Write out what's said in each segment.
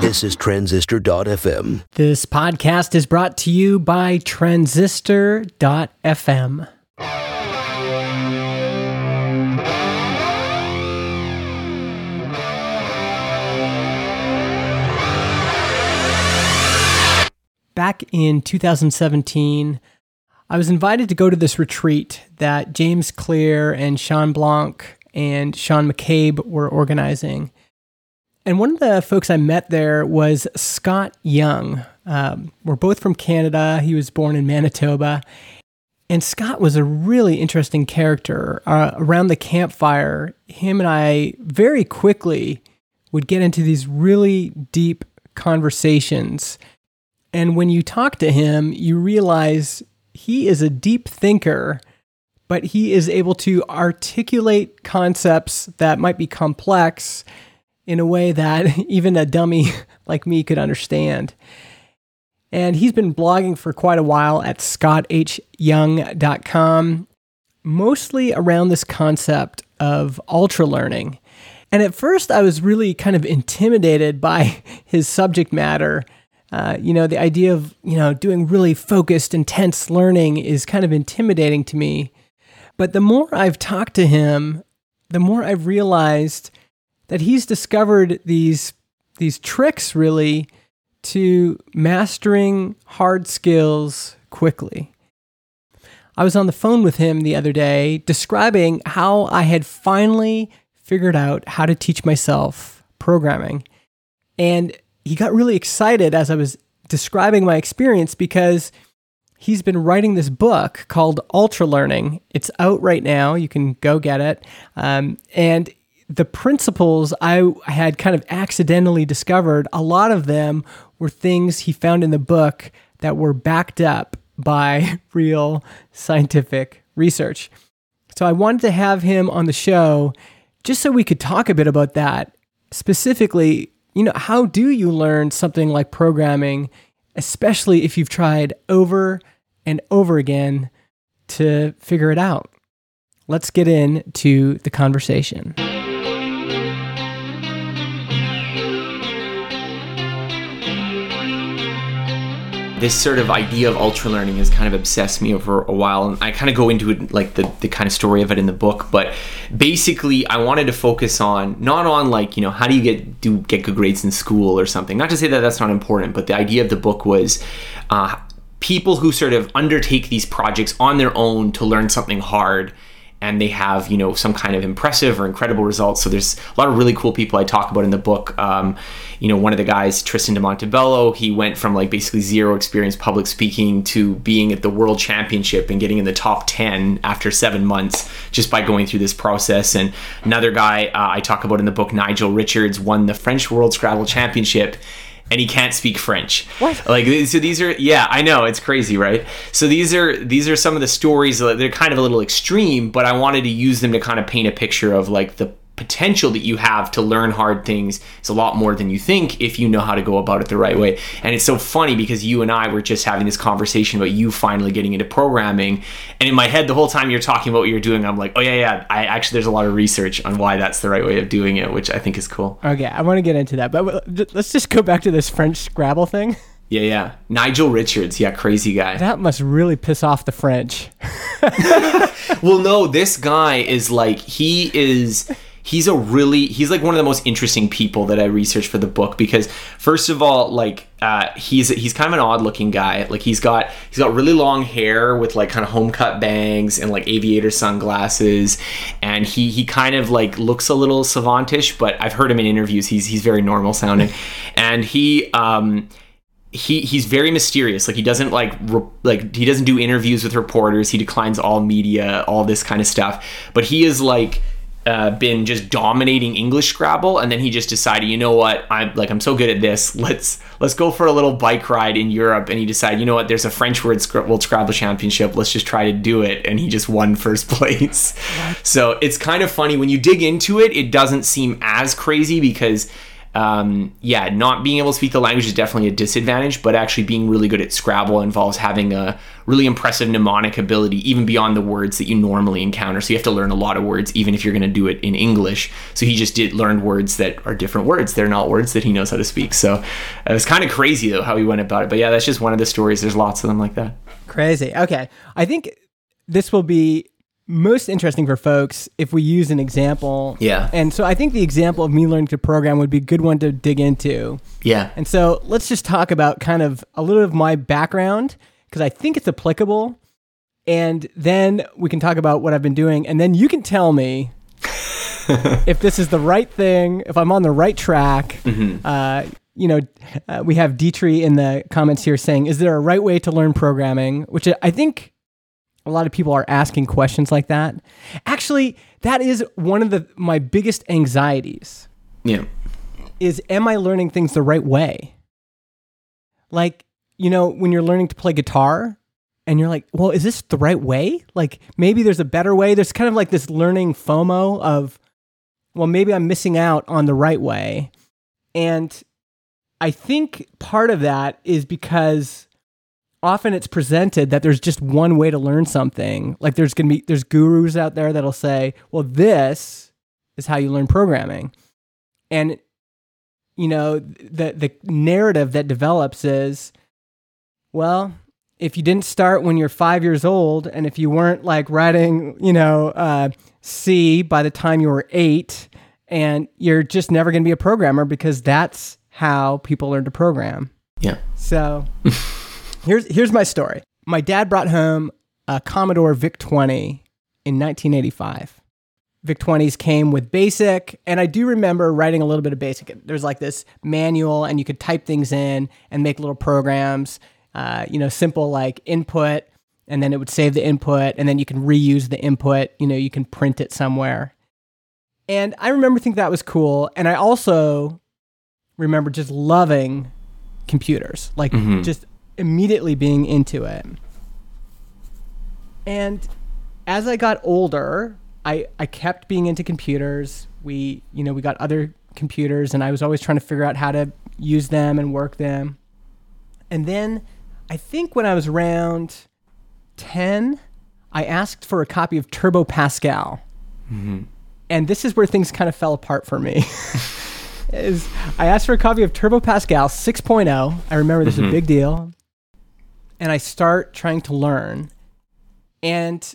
This is Transistor.fm. This podcast is brought to you by Transistor.fm. Back in 2017, I was invited to go to this retreat that James Clear and Shawn Blanc and Sean McCabe were organizing. And one of the folks I met there was Scott Young. Um, we're both from Canada. He was born in Manitoba. And Scott was a really interesting character. Uh, around the campfire, him and I very quickly would get into these really deep conversations and when you talk to him, you realize he is a deep thinker, but he is able to articulate concepts that might be complex in a way that even a dummy like me could understand. And he's been blogging for quite a while at scottHyoung.com, mostly around this concept of ultra learning. And at first, I was really kind of intimidated by his subject matter uh, you know, the idea of, you know, doing really focused, intense learning is kind of intimidating to me. But the more I've talked to him, the more I've realized that he's discovered these these tricks really to mastering hard skills quickly. I was on the phone with him the other day describing how I had finally figured out how to teach myself programming. And he got really excited as I was describing my experience because he's been writing this book called Ultra Learning. It's out right now. You can go get it. Um, and the principles I had kind of accidentally discovered, a lot of them were things he found in the book that were backed up by real scientific research. So I wanted to have him on the show just so we could talk a bit about that. Specifically, you know, how do you learn something like programming, especially if you've tried over and over again to figure it out? Let's get into the conversation. This sort of idea of ultra learning has kind of obsessed me over a while and i kind of go into it like the, the kind of story of it in the book but basically i wanted to focus on not on like you know how do you get do get good grades in school or something. Not to say that that's not important but the idea of the book was uh, people who sort of undertake these projects on their own to learn something hard and they have you know some kind of impressive or incredible results. So there's a lot of really cool people i talk about in the book. Um, you know one of the guys tristan de montebello he went from like basically zero experience public speaking to being at the world championship and getting in the top 10 after seven months just by going through this process. And another guy uh, i talk about in the book nigel richards won the french world scrabble championship and he can't speak French. What? Like so these are yeah, I know it's crazy, right? So these are these are some of the stories that they're kind of a little extreme, but I wanted to use them to kind of paint a picture of like the potential that you have to learn hard things is a lot more than you think if you know how to go about it the right way. And it's so funny because you and I were just having this conversation about you finally getting into programming. And in my head, the whole time you're talking about what you're doing, I'm like, oh, yeah, yeah. I actually, there's a lot of research on why that's the right way of doing it, which I think is cool. Okay, I want to get into that. But let's just go back to this French Scrabble thing. Yeah, yeah. Nigel Richards, yeah, crazy guy. That must really piss off the French. well, no, this guy is like, he is he's a really he's like one of the most interesting people that I researched for the book because first of all like uh, he's he's kind of an odd looking guy. Like he's got he's got really long hair with like kind of home cut bangs and like aviator sunglasses. And he he kind of like looks a little savantish but I've heard him in interviews. He's he's very normal sounding. And he um he he's very mysterious. Like he doesn't like re- like he doesn't do interviews with reporters. He declines all media all this kind of stuff. But he is like uh, been just dominating English Scrabble, and then he just decided, you know what, I'm like I'm so good at this. Let's let's go for a little bike ride in Europe. And he decided, you know what, there's a French World Scrabble Championship. Let's just try to do it, and he just won first place. so it's kind of funny when you dig into it. It doesn't seem as crazy because um, yeah, not being able to speak the language is definitely a disadvantage, but actually being really good at Scrabble involves having a really impressive mnemonic ability, even beyond the words that you normally encounter. So you have to learn a lot of words, even if you're going to do it in English. So he just did learn words that are different words. They're not words that he knows how to speak. So it was kind of crazy though how he went about it. But yeah, that's just one of the stories. There's lots of them like that. Crazy. Okay. I think this will be most interesting for folks if we use an example. Yeah. And so I think the example of me learning to program would be a good one to dig into. Yeah. And so let's just talk about kind of a little of my background because I think it's applicable. And then we can talk about what I've been doing. And then you can tell me if this is the right thing, if I'm on the right track. Uh, you know, uh, we have Dietrich in the comments here saying, is there a right way to learn programming? Which I think a lot of people are asking questions like that. Actually, that is one of the my biggest anxieties Yeah. is am I learning things the right way? Like, you know, when you're learning to play guitar and you're like, well, is this the right way? Like, maybe there's a better way. There's kind of like this learning FOMO of, well, maybe I'm missing out on the right way. And I think part of that is because often it's presented that there's just one way to learn something. Like there's going to be there's gurus out there that'll say, "Well, this is how you learn programming." And you know, the the narrative that develops is well, if you didn't start when you're 5 years old and if you weren't like writing, you know, uh, C by the time you were 8 and you're just never going to be a programmer because that's how people learn to program. Yeah. So here's here's my story. My dad brought home a Commodore VIC 20 in 1985. VIC 20s came with BASIC, and I do remember writing a little bit of BASIC. There's like this manual, and you could type things in and make little programs. Uh, you know, simple like input, and then it would save the input, and then you can reuse the input. You know, you can print it somewhere. And I remember thinking that was cool, and I also remember just loving computers, like Mhm. just immediately being into it. And as I got older, I, I kept being into computers. We, you know, we got other computers and I was always trying to figure out how to use them and work them. And then I think when I was around 10, I asked for a copy of Turbo Pascal. Mm-hmm. And this is where things kind of fell apart for me. is I asked for a copy of Turbo Pascal 6.0. I remember this is a mm-hmm. big deal. And I start trying to learn. And,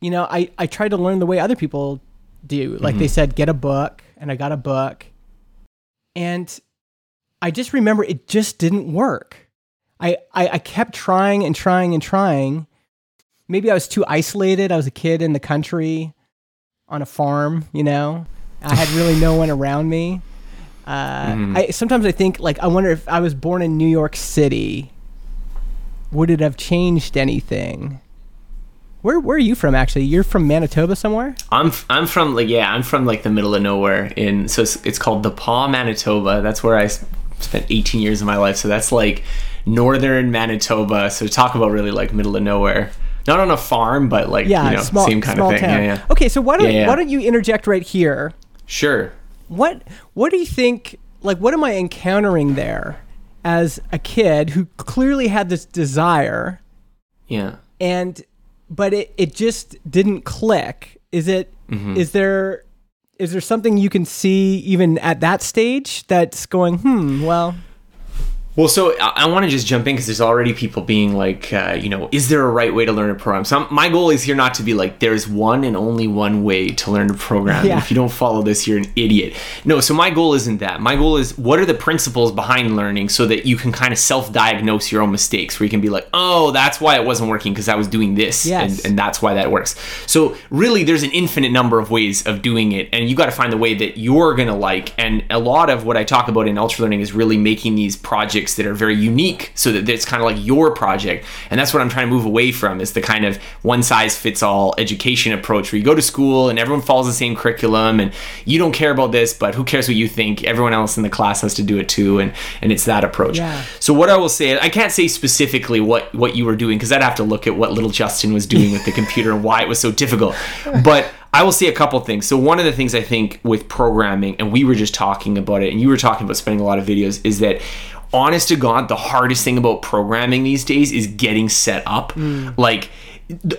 you know, I, I tried to learn the way other people do. Like they said, get a book. And I got a book. And I just remember it just didn't work. I, I, I kept trying and trying and trying. Maybe I was too isolated. I was a kid in the country on a farm, you know? I had really no one around me. Uh, I sometimes I think like I wonder if I was born in New York City, would it have changed anything? Where where are you from actually? You're from Manitoba somewhere? I'm I'm from like yeah I'm from like the middle of nowhere in so it's, it's called the Pas Manitoba that's where I spent 18 years of my life so that's like northern Manitoba so talk about really like middle of nowhere not on a farm but like Yeah, you know small same kind small of thing town. yeah yeah Okay, so why don't yeah. why don't you interject right here? sure What what do you think like what am I encountering there as a kid who clearly had this desire. Yeah. And but it, it just didn't click. Is it is there is there something you can see even at that stage that's going hmm well Well, so I, I want to just jump in because there's already people being like, uh, you know, is there a right way to learn a program? So I'm, my goal is here not to be like, there's one and only one way to learn a program. Yeah. If you don't follow this, you're an idiot. No, so my goal isn't that. My goal is what are the principles behind learning so that you can kind of self diagnose your own mistakes where you can be like, oh, that's why it wasn't working because I was doing this. Yes. And, and that's why that works. So really, there's an infinite number of ways of doing it, and you got to find the way that you're gonna like. And a lot of what I talk about in ultra learning is really making these projects that are very unique, so that it's kind of like your project. And that's what I'm trying to move away from is the kind of one size fits all education approach where you go to school and everyone follows the same curriculum, and you don't care about this, but who cares what you think? Everyone else in the class has to do it too, and and it's that approach. Yeah. So what I will say, I can't say specifically what what you were doing because I'd have to look at what little Justin was doing with the computer and why it was so difficult. But I will say a couple things. So one of the things I think with programming, and we were just talking about it, and you were talking about spending a lot of videos, is that honest to God, the hardest thing about programming these days is getting set up. Hmm. Like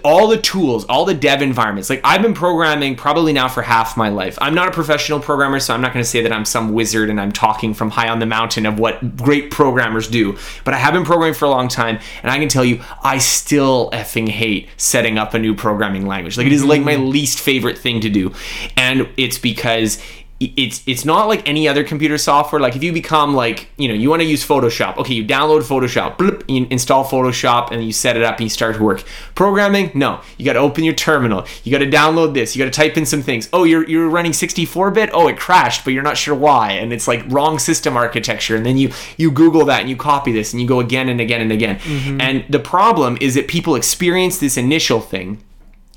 all the tools, all the dev environments. Like I've been programming probably now for half my life. I'm not a professional programmer, so I'm not going to say that I'm some wizard and I'm talking from high on the mountain of what great programmers do. But I have been programming for a long time, and I can tell you, I still effing hate setting up a new programming language. Like it is like my hmm. least favorite thing to do, and it's because it's it's not like any other computer software. Like if you become like you know you want to use Photoshop, okay, you download Photoshop, bloop, you install Photoshop, and you set it up and you start to work. Programming, no, you got to open your terminal, you got to download this, you got to type in some things. Oh, you're you're running 64 bit. Oh, it crashed, but you're not sure why, and it's like wrong system architecture. And then you you Google that and you copy this and you go again and again and again. Mm-hmm. And the problem is that people experience this initial thing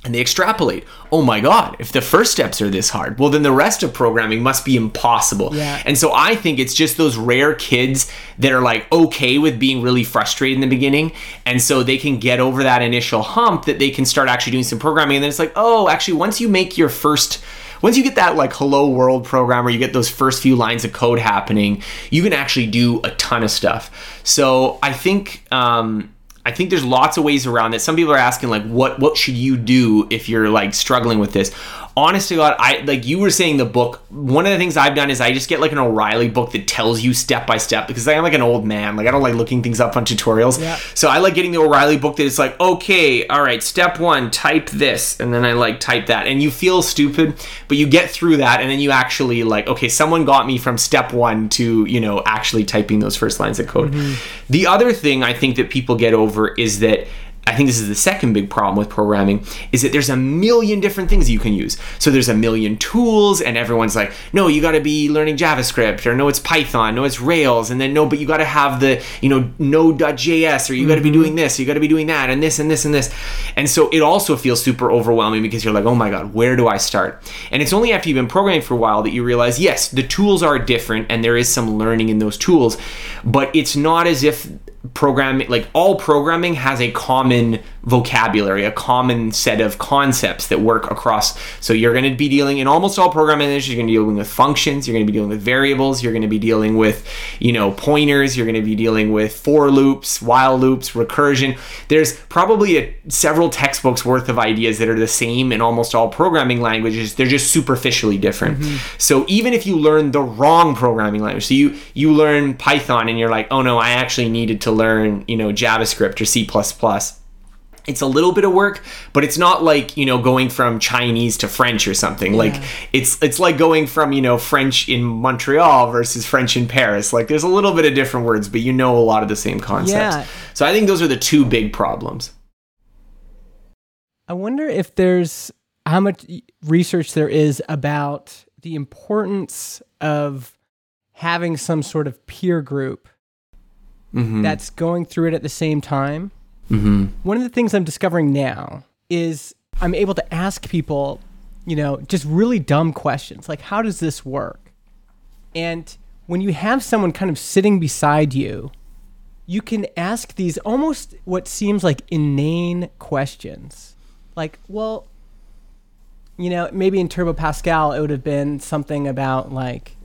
and they extrapolate. Oh my God, if the first steps are this hard, well, then the rest of programming must be impossible. Yeah. And so I think it's just those rare kids that are like okay with being really frustrated in the beginning. And so they can get over that initial hump that they can start actually doing some programming. And then it's like, oh, actually, once you make your first once you get that like hello world program where you get those first few lines of code happening you can actually do a ton of stuff so i think um, I think there's lots of ways around it. Some people are asking like, what what should you do if you're like struggling with this? Honest to God, I like you were saying the book. One of the things I've done is I just get like an O'Reilly book that tells you step by step because I'm like an old man. Like I don't like looking things up on tutorials. Yeah. So I like getting the O'Reilly book that it's like, okay, all right, step one, type this, and then I like type that, and you feel stupid, but you get through that, and then you actually like, okay, someone got me from step one to you know actually typing those first lines of code. Mm-hmm. The other thing I think that people get over is that. I think this is the second big problem with programming is that there's a million different things you can use. So there's a million tools and everyone's like, "No, you got to be learning JavaScript or no it's Python, no it's Rails." And then no, but you got to have the, you know, node.js or you got to be mm-hmm. doing this, or you got to be doing that and this and this and this. And so it also feels super overwhelming because you're like, "Oh my god, where do I start?" And it's only after you've been programming for a while that you realize, yes, the tools are different and there is some learning in those tools, but it's not as if programming like all programming has a common vocabulary a common set of concepts that work across. So you're going to be dealing in almost all programming languages. You're going to be dealing with functions. You're going to be dealing with variables. You're going to be dealing with you know pointers. You're going to be dealing with for loops while loops recursion. There's probably a, several textbooks worth of ideas that are the same in almost all programming languages. They're just superficially different. Mm-hmm. So even if you learn the wrong programming language so you you learn python and you're like oh no i actually needed to learn you know javascript or c++ it's a little bit of work but it's not like you know going from chinese to french or something like it's it's like going from you know french in montreal versus french in paris like there's a little bit of different words but you know a lot of the same concepts Yeah. so i think those are the two big problems I wonder if there's how much research there is about the importance of having some sort of peer group Mm-hmm. that's going through it at the same time. Mm-hmm. One of the things I'm discovering now is I'm able to ask people, you know, just really dumb questions like, how does this work? And when you have someone kind of sitting beside you, you can ask these almost what seems like inane questions. Like, well, you know, maybe in Turbo Pascal it would have been something about like,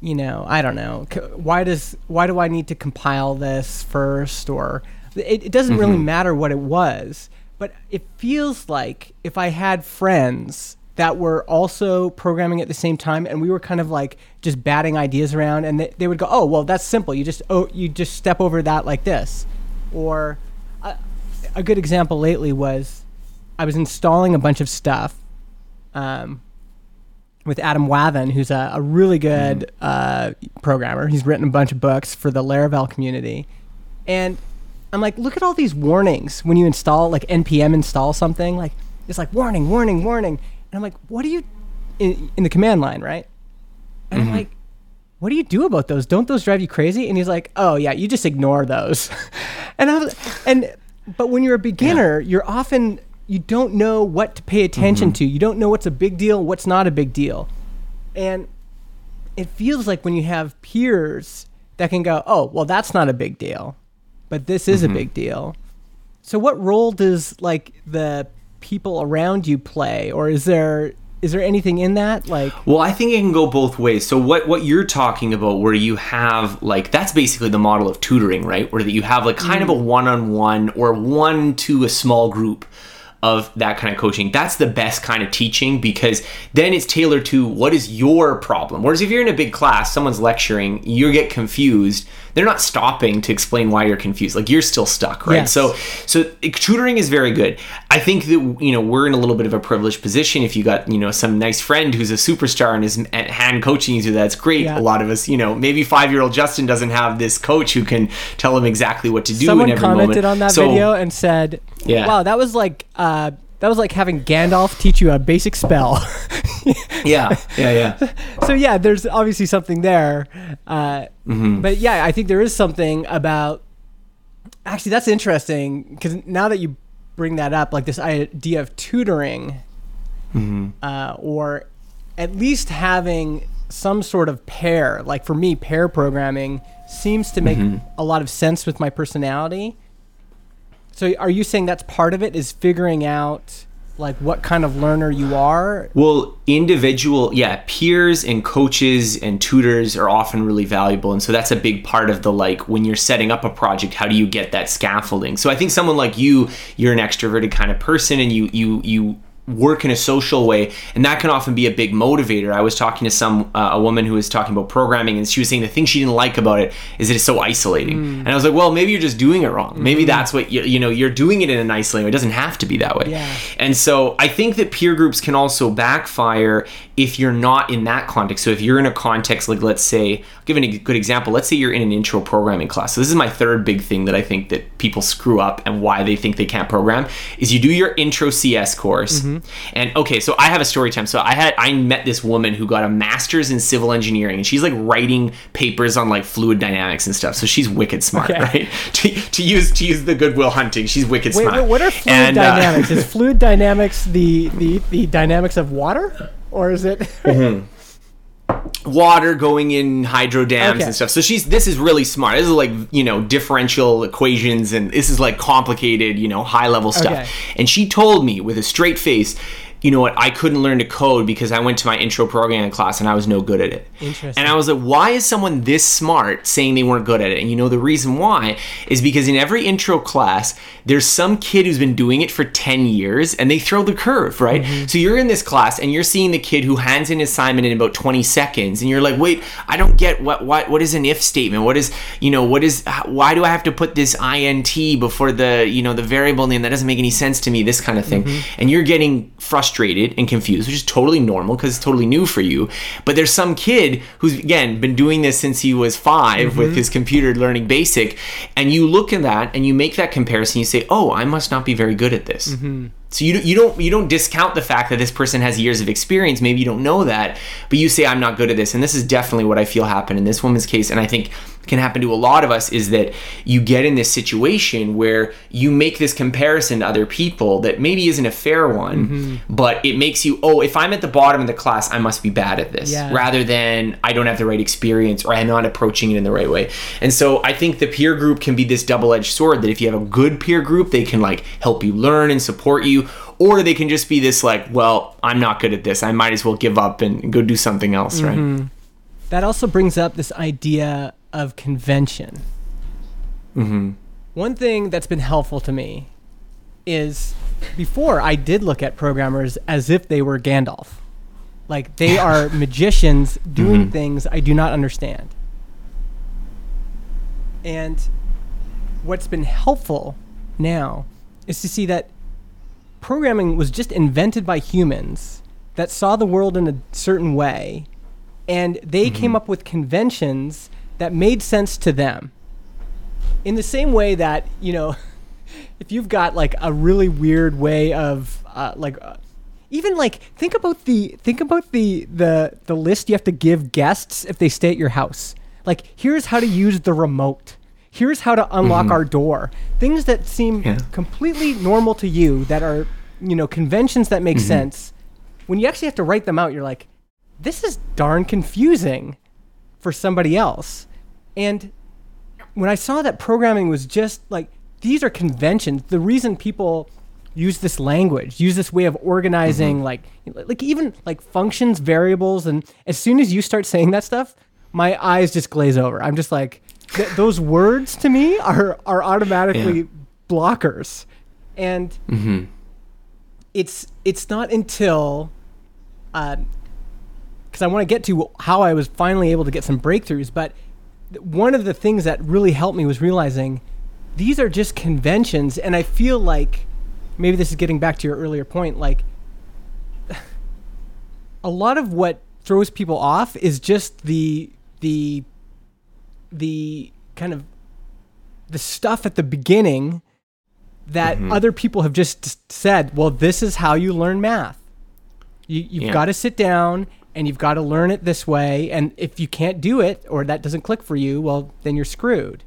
you know, I don't know, why does why do I need to compile this first or it, it doesn't really matter what it was, but it feels like if I had friends that were also programming at the same time and we were kind of like just batting ideas around and they, they would go, "Oh, well, that's simple. You just oh, you just step over that like this." Or a, a good example lately was I was installing a bunch of stuff um, with Adam Wathan, who's a, a really good uh, programmer. He's written a bunch of books for the Laravel community. And I'm like, look at all these warnings when you install, like npm install something. Like, it's like warning, warning, warning. And I'm like, what do you, in, in the command line, right? And I'm mm-hmm. like, what do you do about those? Don't those drive you crazy? And he's like, oh yeah, you just ignore those. and I was, and but when you're a beginner, you're often you don't know what to pay attention mm-hmm. to. You don't know what's a big deal, what's not a big deal, and it feels like when you have peers that can go, oh well, that's not a big deal, but this is a mm-hmm. big deal. So what role does like the people around you play, or is there is there anything in that like? Well, I think it can go both ways. So what what you're talking about, where you have like that's basically the model of tutoring, right? Where that you have like kind of mm-hmm. a one on one or one to a small group of that kind of coaching. That's the best kind of teaching because then it's tailored to what is your problem. Whereas if you're in a big class, someone's lecturing, you get confused. They're not stopping to explain why you're confused. Like you're still stuck, right? Yes. So so eh, tutoring is very good. I think that you know we're in a little bit of a privileged position. If you got you know some nice friend who's a superstar and is at hand coaching you, that's great. Yeah. A lot of us, you know, maybe five year old Justin doesn't have this coach who can tell him exactly what to do Someone in every commented moment. on that So- video and said, Yeah. "Wow, that was like uh, that was like having Gandalf teach you a basic spell." Yeah, yeah, yeah. so yeah, there's obviously something there. Uh, Mm-hmm. But yeah, I think there is something about. Actually, that's interesting because now that you bring that up, like this idea of tutoring, Mm-hmm. uh, or at least having some sort of pair. Like for me, pair programming seems to make Mm-hmm. a lot of sense with my personality. So, are you saying that's part of it? Is figuring out like what kind of learner you are? Well, individual, yeah, peers and coaches and tutors are often really valuable. And so that's a big part of the like when you're setting up a project, how do you get that scaffolding? So I think someone like you, you're an extroverted kind of person and you you you work in a social way and that can often be a big motivator. I was talking to some uh, a woman who was talking about programming and she was saying the thing she didn't like about it is that it's so isolating. And i was like well maybe you're just doing it wrong. Maybe that's what you, you know you're doing it in an isolating way it doesn't have to be that way. Yeah. and so I think that peer groups can also backfire if you're not in that context. So if you're in a context like let's say, I'll give a good example. Let's say you're in an intro programming class. So this is my third big thing that I think that people screw up and why they think they can't program is you do your intro CS course. And okay, so I have a story time. So I had I met this woman who got a master's in civil engineering and she's like writing papers on like fluid dynamics and stuff. So she's wicked smart, Okay. right? To, to use to use the Good Will Hunting, she's wicked Wait, smart. wait, what are fluid And, uh, dynamics? is fluid dynamics the, the the dynamics of water, or is it? Mm-hmm. water going in hydro dams Okay. and stuff. So she's this is really smart. This is like you know differential equations and this is like complicated you know high level stuff. Okay. And she told me with a straight face. You know what? I couldn't learn to code because I went to my intro programming class and I was no good at it. Interesting. And I was like, why is someone this smart saying they weren't good at it? And you know, the reason why is because in every intro class, there's some kid who's been doing it for 10 years and they throw the curve, right? Mm-hmm. So you're in this class and you're seeing the kid who hands in assignment in about 20 seconds and you're like, wait, I don't get what, what, what is an if statement? What is, you know, what is, why do I have to put this int before the, you know, the variable name? That doesn't make any sense to me, this kind of thing. Mm-hmm. And you're getting frustrated and confused, which is totally normal because it's totally new for you. But there's some kid who's again been doing this since he was 5 with mm-hmm. his computer learning basic, and you look at that and you make that comparison. You say, "Oh, I must not be very good at this." Mm-hmm. So you you don't you don't discount the fact that this person has years of experience. Maybe you don't know that, but you say, "I'm not good at this," and this is definitely what I feel happened in this woman's case, and I think can happen to a lot of us is that you get in this situation where you make this comparison to other people that maybe isn't a fair one, mm-hmm. but it makes you, oh, if I'm at the bottom of the class, I must be bad at this, Yeah. rather than I don't have the right experience or I'm not approaching it in the right way. And so I think the peer group can be this double edged sword that if you have a good peer group, they can like help you learn and support you. Or they can just be this like, well, I'm not good at this. I might as well give up and go do something else, right? that also brings up this idea of convention. Mm-hmm. One thing that's been helpful to me is before I did look at programmers as if they were Gandalf. Like they are magicians doing Mm-hmm. things I do not understand. And what's been helpful now is to see that programming was just invented by humans that saw the world in a certain way and they came up with conventions that made sense to them. In the same way that you know if you've got like a really weird way of uh, like uh, even like think about the think about the the the list you have to give guests if they stay at your house. Like here's how to use the remote here's how to unlock mm-hmm. our door. Things that seem Yeah. completely normal to you that are you know conventions that make mm-hmm. sense when you actually have to write them out you're like this is darn confusing for somebody else. And when I saw that programming was just like these are conventions, the reason people use this language, use this way of organizing, mm-hmm. like like even like functions, variables, and as soon as you start saying that stuff, my eyes just glaze over. I'm just like, th- those words to me are are automatically Yeah. blockers, and mm-hmm. it's it's not until um, because I want to get to how I was finally able to get some breakthroughs. But one of the things that really helped me was realizing these are just conventions, and I feel like maybe this is getting back to your earlier point. Like a lot of what throws people off is just the the the kind of the stuff at the beginning that mm-hmm. other people have just said, well, this is how you learn math. You, you've Yeah. got to sit down and you've got to learn it this way. And if you can't do it or that doesn't click for you, well, then you're screwed.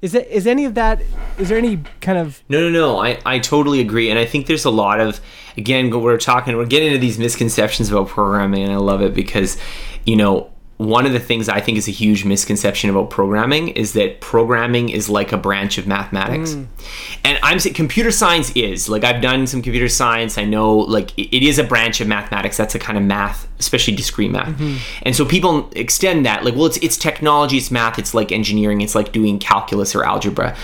Is it is any of that? Is there any kind of No, no, no. I, I totally agree. And I think there's a lot of, again, we're talking, we're getting into these misconceptions about programming, and I love it because, you know, one of the things I think is a huge misconception about programming is that programming is like a branch of mathematics. Mm. And I'm saying computer science is like I've done some computer science. I know like it it is a branch of mathematics. That's a kind of math, especially discrete math. And so people extend that like, well, it's it's technology, it's math, it's like engineering, it's like doing calculus or algebra.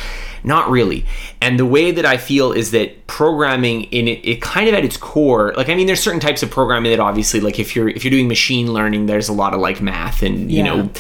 Not really. And the way that I feel is that programming in it, it kind of at its core, like I mean, there's certain types of programming that obviously, like if you're if you're doing machine learning, there's a lot of like math and you Yeah. know,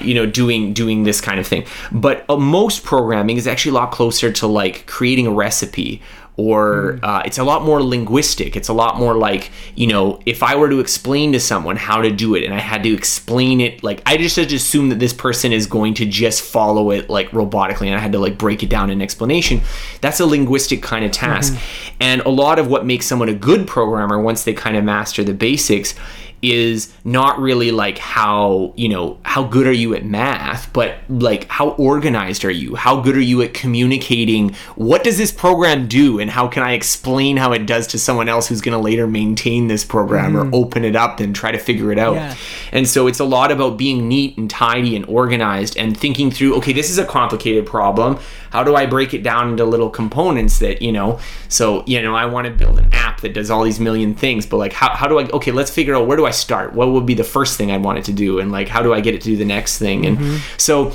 you know, doing doing this kind of thing. But uh, most programming is actually a lot closer to like creating a recipe or uh, it's a lot more linguistic. It's a lot more like, you know, if I were to explain to someone how to do it and I had to explain it, like, I just had to assume that this person is going to just follow it like robotically and I had to like break it down in explanation. That's a linguistic kind of task. And a lot of what makes someone a good programmer once they kind of master the basics is not really like how you know how good are you at math but like how organized are you? How good are you at communicating? What does this program do and how can i explain how it does to someone else who's going to later maintain this program or mm. open it up and try to figure it out? Yeah. and so it's a lot about being neat and tidy and organized and thinking through okay this is a complicated problem. How do i break it down into little components that you know so you know i want to build an app that does all these million things but like how, how do i okay let's figure out where do i start? What would be the first thing i want it to do? And like how do i get it to do the next thing? And mm-hmm. so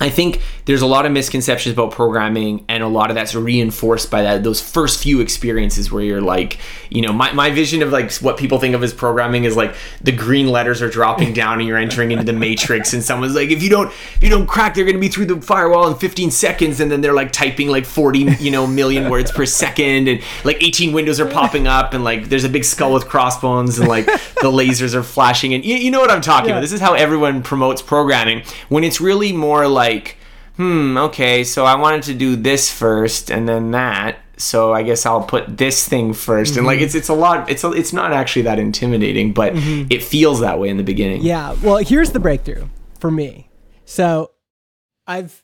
I think there's a lot of misconceptions about programming, and a lot of that's reinforced by that those first few experiences where you're like, you know, my, my vision of like what people think of as programming is like the green letters are dropping down and you're entering into the matrix, and someone's like, if you don't if you don't crack, they're gonna be through the firewall in 15 seconds, and then they're like typing like 40 you know million words per second, and like 18 windows are popping up, and like there's a big skull with crossbones, and like the lasers are flashing, and you, you know what I'm talking Yeah. about. This is how everyone promotes programming when it's really more like hmm okay so i wanted to do this first and then that so i guess i'll put this thing 1st and like Mm-hmm. it's it's a lot it's a, it's not actually that intimidating but it feels that way in the beginning Yeah. Well, here's the breakthrough for me. So I've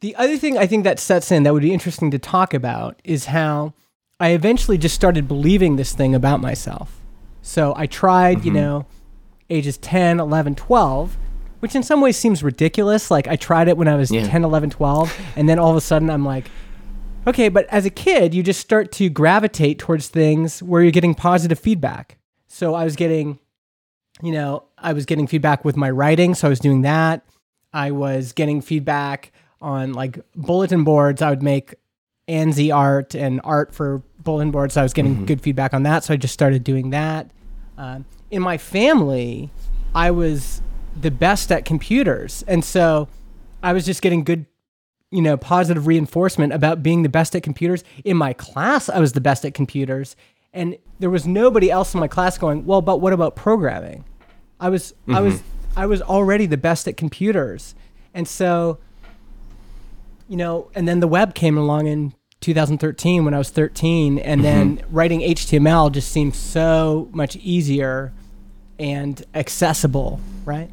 the other thing I think that sets in that would be interesting to talk about is how I eventually just started believing this thing about myself. So I tried, you know, ages 10, 11, 12, which in some ways seems ridiculous. Like I tried it when I was Yeah. 10, 11, 12, and then all of a sudden I'm like, okay, but as a kid, you just start to gravitate towards things where you're getting positive feedback. So I was getting you know, I was getting feedback with my writing, so I was doing that. I was getting feedback on like bulletin boards. I would make ANSI art and art for bulletin boards. So I was getting good feedback on that, so I just started doing that. Um, in my family, I was the best at computers, and so I was just getting good, you know, positive reinforcement about being the best at computers. In my class, I was the best at computers, and there was nobody else in my class going, "Well, but what about programming?" I was I was mm-hmm. I was already the best at computers. And so you know, and then the web came along in 2013 when I was 13 and then mm-hmm. writing HTML just seemed so much easier and accessible, right?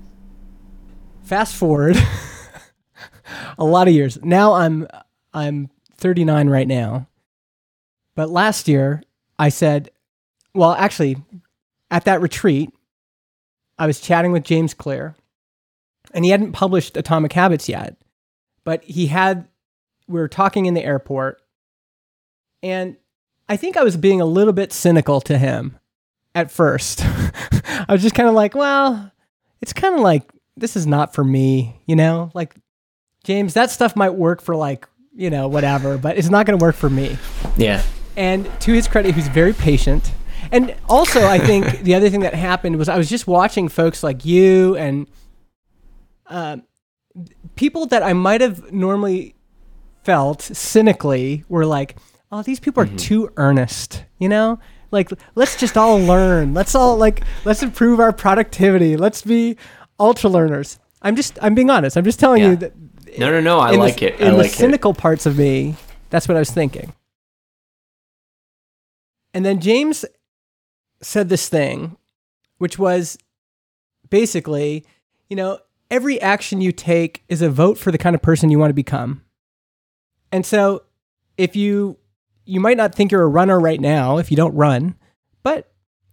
Fast forward a lot of years. Now I'm I'm 39 right now. But last year I said, well, actually at that retreat I was chatting with James Clear, and he hadn't published Atomic Habits yet, but he had. We were talking in the airport, And I think I was being a little bit cynical to him at first. I was just kind of like, well, it's kind of like this is not for me, you know? Like James, that stuff might work for like, you know, whatever, but it's not going to work for me. Yeah. And to his credit, he was very patient. And also, I think the other thing that happened was I was just watching folks like you and uh, people that I might have normally felt cynically were like, oh, these people are too earnest, you know? Like, let's just all learn. Let's all, like, let's improve our productivity. Let's be ultra learners. I'm just, I'm being honest. I'm just telling Yeah. you that. No, no, no. I in the- like it. I In like the it. cynical parts of me, that's what I was thinking. And then James said this thing, which was basically, you know, every action you take is a vote for the kind of person you want to become. And so if you you might not think you're a runner right now if you don't run, but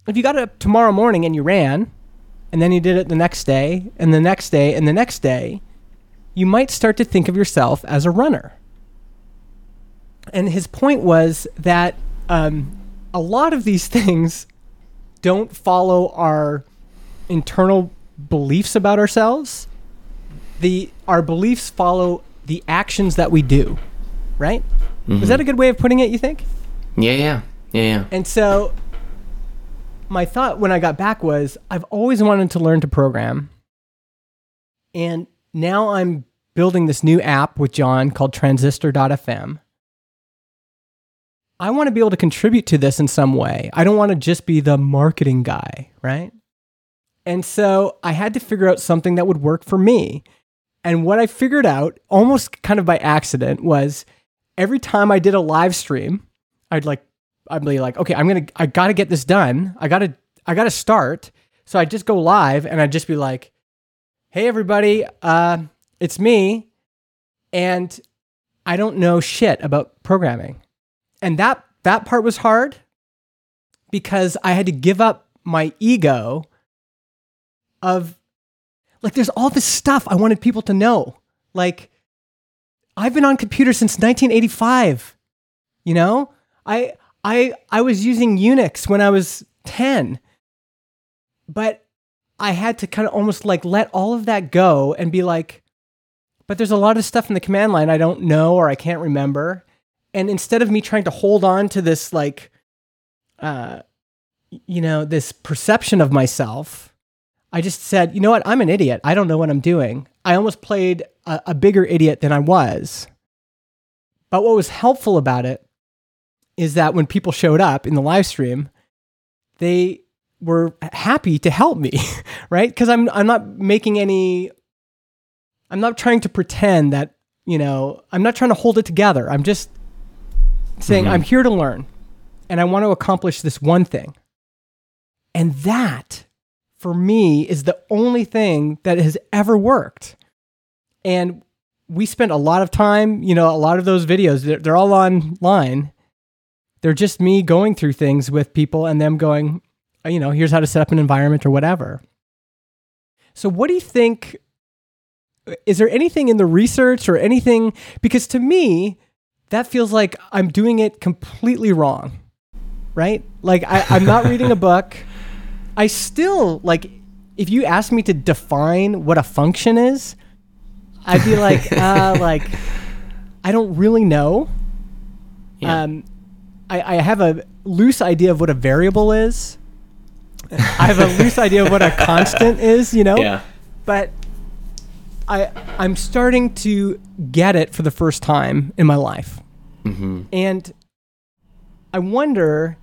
if you got up tomorrow morning and you ran, and then you did it the next day, and the next day, and the next day, you might start to think of yourself as a runner. And his point was that um, a lot of these things don't follow our internal beliefs about ourselves. The our beliefs follow the actions that we do, right? Is that a good way of putting it? You think? Yeah, yeah, yeah, yeah. And so my thought when I got back was I've always wanted to learn to program. And now I'm building this new app with Jon called transistor.fm. I want to be able to contribute to this in some way. I don't want to just be the marketing guy, right? And so I had to figure out something that would work for me. And what I figured out almost kind of by accident was every time I did a live stream, I'd like I'd be like, okay, I'm gonna I gotta get this done. I gotta I gotta start. So I'd just go live and I'd just be like, hey everybody, uh, it's me. And I don't know shit about programming. And that that part was hard because I had to give up my ego of like there's all this stuff I wanted people to know. Like I've been on computers since 1985. You know? I I I was using Unix when I was 10. But I had to kind of almost like let all of that go and be like but there's a lot of stuff in the command line I don't know or I can't remember. And instead of me trying to hold on to this like uh you know, this perception of myself, I just said, you know what? I'm an idiot. I don't know what I'm doing. I almost played a, a bigger idiot than I was. But what was helpful about it is that when people showed up in the live stream, they were happy to help me, right? Because I'm I'm not making any I'm not trying to pretend that, you know, I'm not trying to hold it together. I'm just saying mm-hmm. I'm here to learn and I want to accomplish this one thing. And that for me is the only thing that has ever worked. And we spent a lot of time, you know, a lot of those videos, they're, they're all online. They're just me going through things with people and them going, "Oh, you know, here's how to set up an environment or whatever. So, what do you think? Is there anything in the research or anything? Because to me, that feels like I'm doing it completely wrong, right? Like, I, I'm not reading a book. I still, like, if you ask me to define what a function is, I'd be like, uh, like, I don't really know. Yeah. Um, I, I have a loose idea of what a variable is. I have a loose idea of what a constant is, you know. Yeah. But I I'm starting to get it for the first time in my life, Mm-hmm. and I wonder,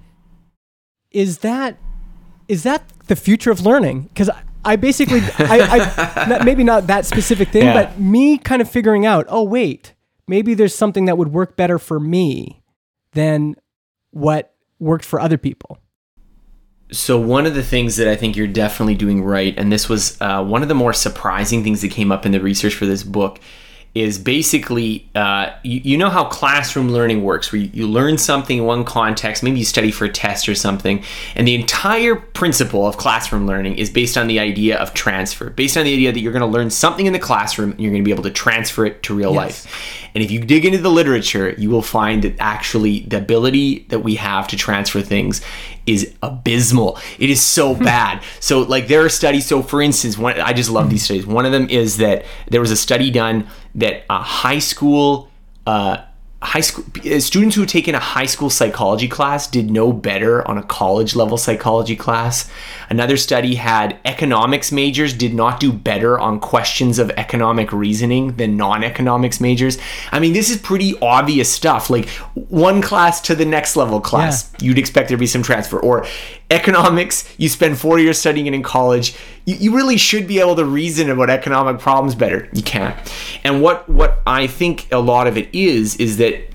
is that is that the future of learning? Because I, I basically I, I not, maybe not that specific thing, Yeah. but me kind of figuring out. Oh wait, maybe there's something that would work better for me than what worked for other people. So one of the things that I think you're definitely doing right, and this was uh, one of the more surprising things that came up in the research for this book, is basically uh, you, you know how classroom learning works, where you, you learn something in one context, maybe you study for a test or something, and the entire principle of classroom learning is based on the idea of transfer, based on the idea that you're going to learn something in the classroom and you're going to be able to transfer it to real Yes. life. And if you dig into the literature, you will find that actually the ability that we have to transfer things is abysmal. It is so bad. So like there are studies. So for instance, one I just love these studies. One of them is that there was a study done that a high school. Uh, high school uh, students who had taken a high school psychology class did no better on a college level psychology class. Another study had economics majors did not do better on questions of economic reasoning than non-economics majors. I mean this is pretty obvious stuff. Like one class to the next level class you'd expect there to be some transfer. Or economics you spend four years studying it in college you, you really should be able to reason about economic problems better. You can't. And what what i think a lot of it is is that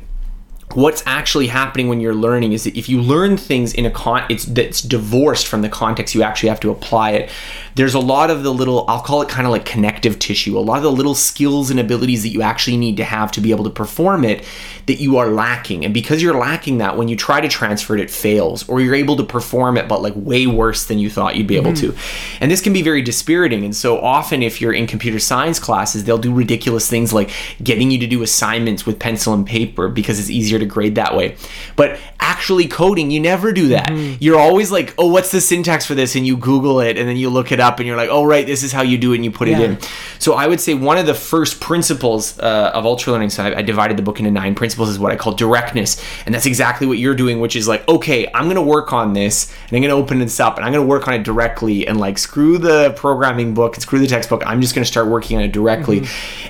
what's actually happening when you're learning is that if you learn things in a con it's that's divorced from the context you actually have to apply it there's a lot of the little i'll call it kind of like connective tissue a lot of the little skills and abilities that you actually need to have to be able to perform it that you are lacking. And because you're lacking that when you try to transfer it it fails or you're able to perform it but like way worse than you thought you'd be able to. Mm-hmm. And this can be very dispiriting and so often if you're in computer science classes they'll do ridiculous things like getting you to do assignments with pencil and paper because it's easier to grade that way. But actually coding you never do that. You're always like oh what's the syntax for this? And you google it and then you look it up and you're like oh right this is how you do it and you put it in. So i would say one of the first principles uh, of ultra learning so I, I divided the book into nine principles is what i call directness. And that's exactly what you're doing which is like okay i'm going to work on this and i'm going to open this up and i'm going to work on it directly and like screw the programming book and screw the textbook. I'm just going to start working on it directly.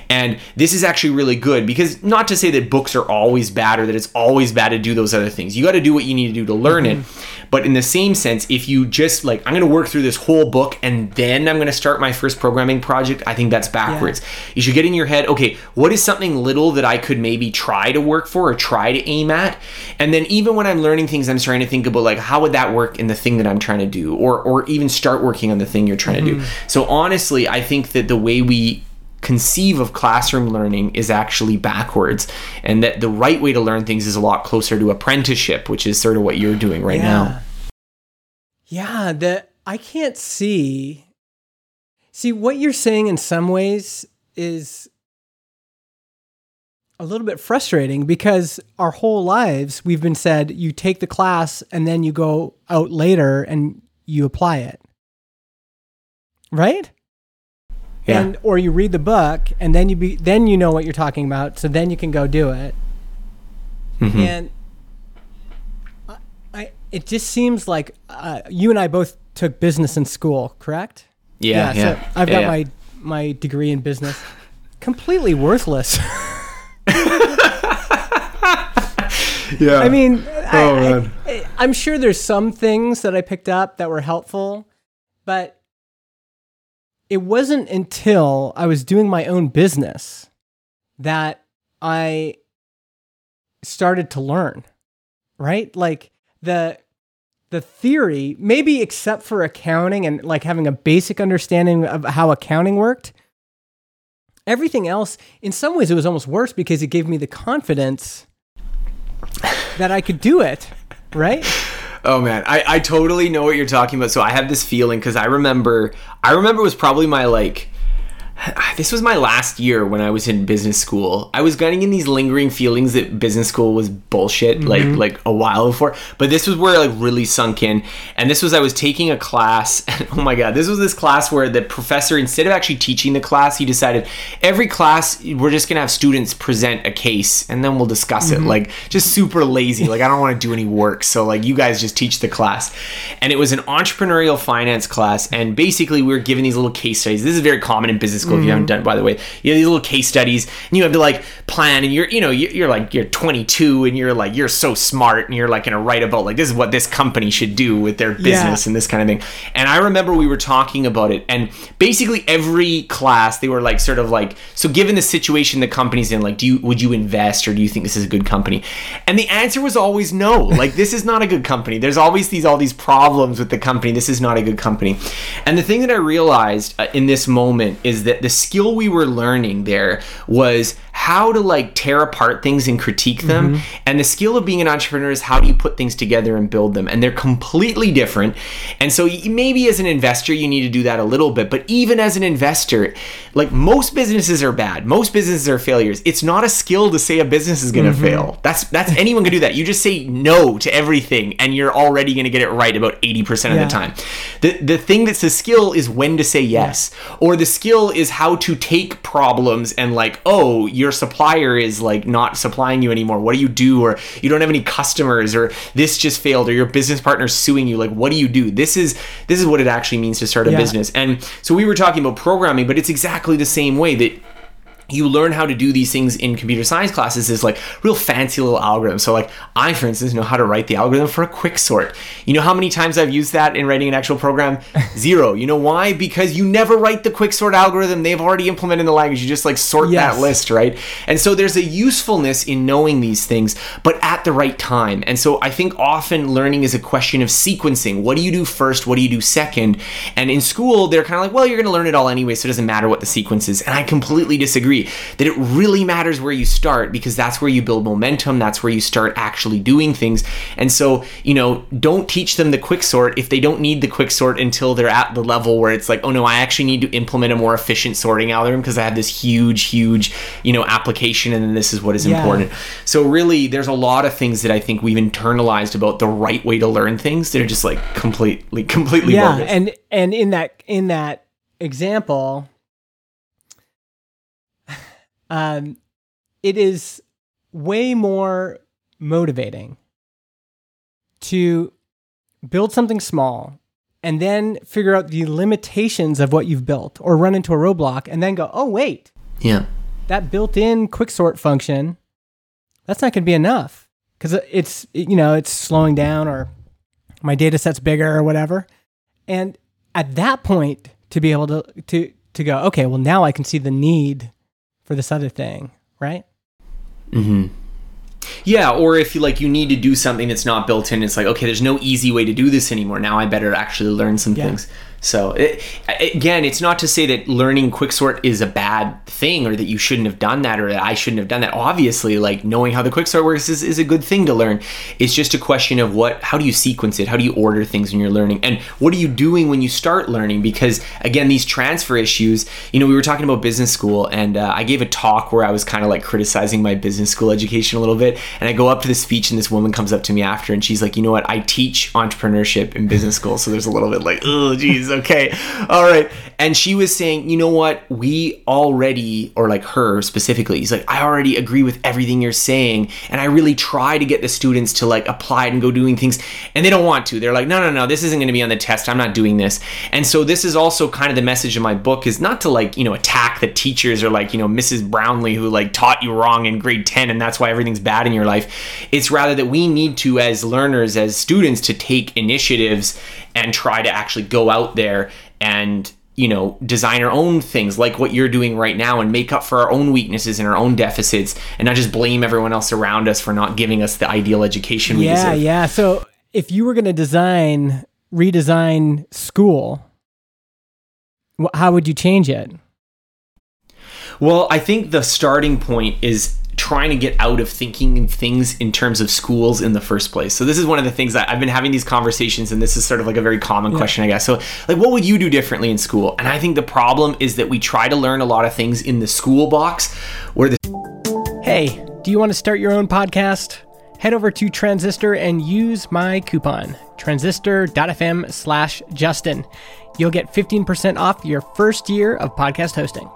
And this is actually really good because not to say that books are always bad or that it's always bad to do those other things. You got to do what you need to do to learn it. Mm-hmm. But in the same sense if you just like i'm going to work through this whole book and then i'm going to start my first programming project i think that's backwards. You should get in your head okay what is something little that i could maybe try to work for or try to aim at? And then even when i'm learning things i'm starting to think about like how would that work in the thing that i'm trying to do? Or or even start working on the thing you're trying to do. Mm-hmm. So honestly i think that the way we conceive of classroom learning is actually backwards and that the right way to learn things is a lot closer to apprenticeship which is sort of what you're doing right now Yeah, that I can't see. See, what you're saying in some ways is a little bit frustrating because our whole lives we've been said you take the class and then you go out later and you apply it. Right? Yeah. And or you read the book and then you be then you know what you're talking about, so then you can go do it. Mhm. And I, I, it just seems like uh, you and I both took business in school, correct? yeah yeah, So I've Yeah, got yeah. my my degree in business. Completely worthless. yeah I mean, Oh, I, man. I, I'm sure there's some things that I picked up that were helpful, but it wasn't until I was doing my own business that I started to learn, right? Like the the theory, maybe except for accounting and like having a basic understanding of how accounting worked, everything else, in some ways, it was almost worse because it gave me the confidence that I could do it, right? Oh man, I, I totally know what you're talking about. So I have this feeling because I remember I remember it was probably my like this was my last year when I was in business school. I was getting in these lingering feelings that business school was bullshit, mm-hmm. like like a while before. But this was where like really sunk in. And this was I was taking a class, and oh my god, this was this class where the professor, instead of actually teaching the class, he decided every class we're just gonna have students present a case and then we'll discuss it. Mm-hmm. Like just super lazy. Like I don't want to do any work, so like you guys just teach the class. And it was an entrepreneurial finance class, and basically we were given these little case studies. This is very common in business school. If you haven't done, it, by the way, you have these little case studies, and you have to like plan. And you're, you know, you're, you're like you're 22, and you're like you're so smart, and you're like gonna write about like this is what this company should do with their business and this kind of thing. And I remember we were talking about it, and basically every class they were like sort of like so given the situation the company's in, like do you would you invest or do you think this is a good company? And the answer was always no. Like this is not a good company. There's always these all these problems with the company. This is not a good company. And the thing that I realized uh, in this moment is that the skill we were learning there was how to like tear apart things and critique them. Mm-hmm. And the skill of being an entrepreneur is how do you put things together and build them. And they're completely different. And so maybe as an investor, you need to do that a little bit. But even as an investor, like most businesses are bad. Most businesses are failures. It's not a skill to say a business is going to mm-hmm. fail. That's that's anyone can do that. You just say no to everything and you're already going to get it right about 80% of yeah. the time. The the thing that's a skill is when to say yes. Yeah. Or the skill is how to take problems and like, "Oh, your supplier is like not supplying you anymore. What do you do? Or you don't have any customers or this just failed or your business partner's suing you. Like, what do you do? This is this is what it actually means to start a yeah. business. And so we were talking about programming, but it's exactly the same way that you learn how to do these things in computer science classes is like real fancy little algorithms. So like I, for instance, know how to write the algorithm for a quick sort. You know how many times I've used that in writing an actual program? Zero. You know why? Because you never write the quick sort algorithm. They've already implemented the language. You just like sort yes. that list, right? And so there's a usefulness in knowing these things, but at the right time. And so I think often learning is a question of sequencing. What do you do first? What do you do second? And in school, they're kind of like, well, you're going to learn it all anyway, so it doesn't matter what the sequence is. And I completely disagree that it really matters where you start because that's where you build momentum. That's where you start actually doing things. And so, you know, don't teach them the quick sort if they don't need the quick sort until they're at the level where it's like, oh no, I actually need to implement a more efficient sorting algorithm because I have this huge, huge, you know, application and then this is what is yeah. important. So really there's a lot of things that I think we've internalized about the right way to learn things that are just like completely, completely yeah, bogus. and and in that in that example, um, it is way more motivating to build something small and then figure out the limitations of what you've built or run into a roadblock and then go, oh, wait. Yeah. That built in quicksort function, that's not going to be enough because it's, you know, it's slowing down or my data set's bigger or whatever. And at that point, to be able to, to, to go, okay, well, now I can see the need for this other thing, right? Mm-hmm. Yeah, or if you like you need to do something that's not built in, it's like okay, there's no easy way to do this anymore. Now I better actually learn some yeah. things. So it, again, it's not to say that learning quicksort is a bad thing or that you shouldn't have done that or that I shouldn't have done that. Obviously, like knowing how the quicksort works is, is a good thing to learn. It's just a question of what, how do you sequence it? How do you order things when you're learning? And what are you doing when you start learning? Because again, these transfer issues, you know, we were talking about business school and uh, I gave a talk where I was kind of like criticizing my business school education a little bit. And I go up to the speech and this woman comes up to me after and she's like, you know what? I teach entrepreneurship in business school. So there's a little bit like, oh, geez okay. All right. And she was saying, you know what? We already, or like her specifically, he's like, I already agree with everything you're saying. And I really try to get the students to like apply it and go doing things. And they don't want to. They're like, no, no, no, this isn't going to be on the test. I'm not doing this. And so this is also kind of the message of my book is not to like, you know, attack the teachers or like, you know, Mrs. Brownlee who like taught you wrong in grade 10 and that's why everything's bad in your life. It's rather that we need to, as learners, as students, to take initiatives and try to actually go out there and you know design our own things like what you're doing right now and make up for our own weaknesses and our own deficits and not just blame everyone else around us for not giving us the ideal education we yeah deserve. yeah so if you were going to design redesign school how would you change it well i think the starting point is trying to get out of thinking things in terms of schools in the first place. So this is one of the things that I've been having these conversations and this is sort of like a very common yeah. question I guess. So like what would you do differently in school? And I think the problem is that we try to learn a lot of things in the school box where the Hey, do you want to start your own podcast? Head over to Transistor and use my coupon, transistor.fm slash Justin. You'll get 15% off your first year of podcast hosting.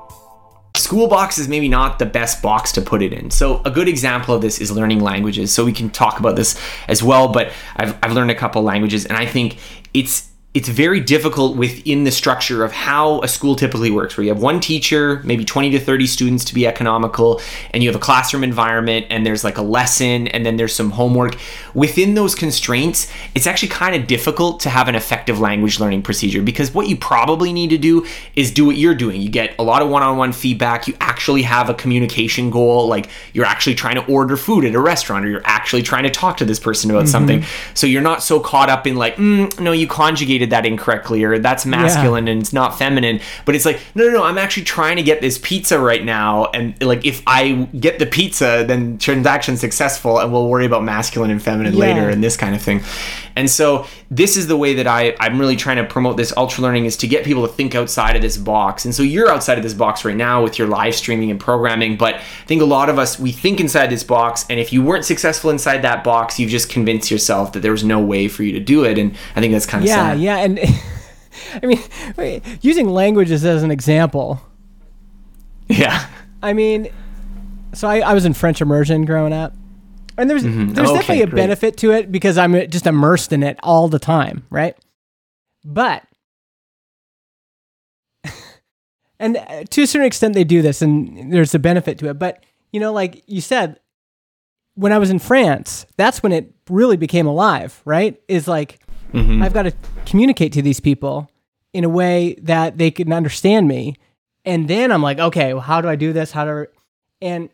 School box is maybe not the best box to put it in. So a good example of this is learning languages. So we can talk about this as well, but I've, I've learned a couple languages and I think it's it's very difficult within the structure of how a school typically works, where you have one teacher, maybe 20 to 30 students to be economical, and you have a classroom environment, and there's like a lesson, and then there's some homework. Within those constraints, it's actually kind of difficult to have an effective language learning procedure because what you probably need to do is do what you're doing. You get a lot of one on one feedback, you actually have a communication goal, like you're actually trying to order food at a restaurant, or you're actually trying to talk to this person about mm-hmm. something. So you're not so caught up in like, mm, no, you conjugate that incorrectly or that's masculine and it's not feminine but it's like no no no i'm actually trying to get this pizza right now and like if i get the pizza then transaction successful and we'll worry about masculine and feminine Yeah. later and this kind of thing. And so this is the way that I, i'm really trying to promote this ultra learning is to get people to think outside of this box. And so you're outside of this box right now with your live streaming and programming but i think a lot of us we think inside this box and if you weren't successful inside that box you've just convinced yourself that there was no way for you to do it and i think that's kind of Yeah, sad. yeah, and I mean, wait, using languages as an example. yeah I mean, so I, I was in French immersion growing up, and there's there's Mm-hmm. Okay, definitely a great. benefit to it because I'm just immersed in it all the time, right? But and uh, to a certain extent they do this, and there's a benefit to it. But you know, like you said, when I was in France, that's when it really became alive, right? Is like Mm-hmm. I've got to communicate to these people in a way that they can understand me. And then I'm like, okay, well, how do I do this? How do I... And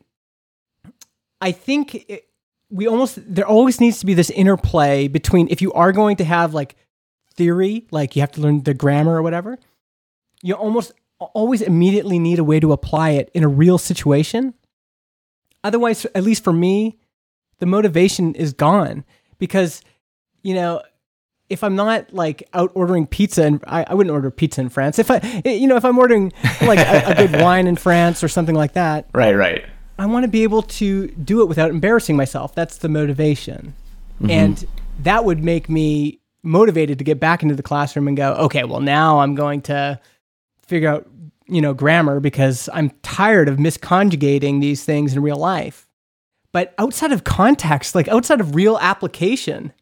I think it, we almost, there always needs to be this interplay between if you are going to have like theory, like you have to learn the grammar or whatever, you almost always immediately need a way to apply it in a real situation. Otherwise, at least for me, the motivation is gone because, you know, if I'm not like out ordering pizza, and I, I wouldn't order pizza in France. If I, eh, you know, if I'm ordering like a, a good wine in France or something like that, right right I want to be able to do it without embarrassing myself. That's the motivation. Mm-hmm. And that would make me motivated to get back into the classroom and go, okay, well, now I'm going to figure out, you know, grammar because I'm tired of misconjugating these things in real life. But outside of context, like outside of real application,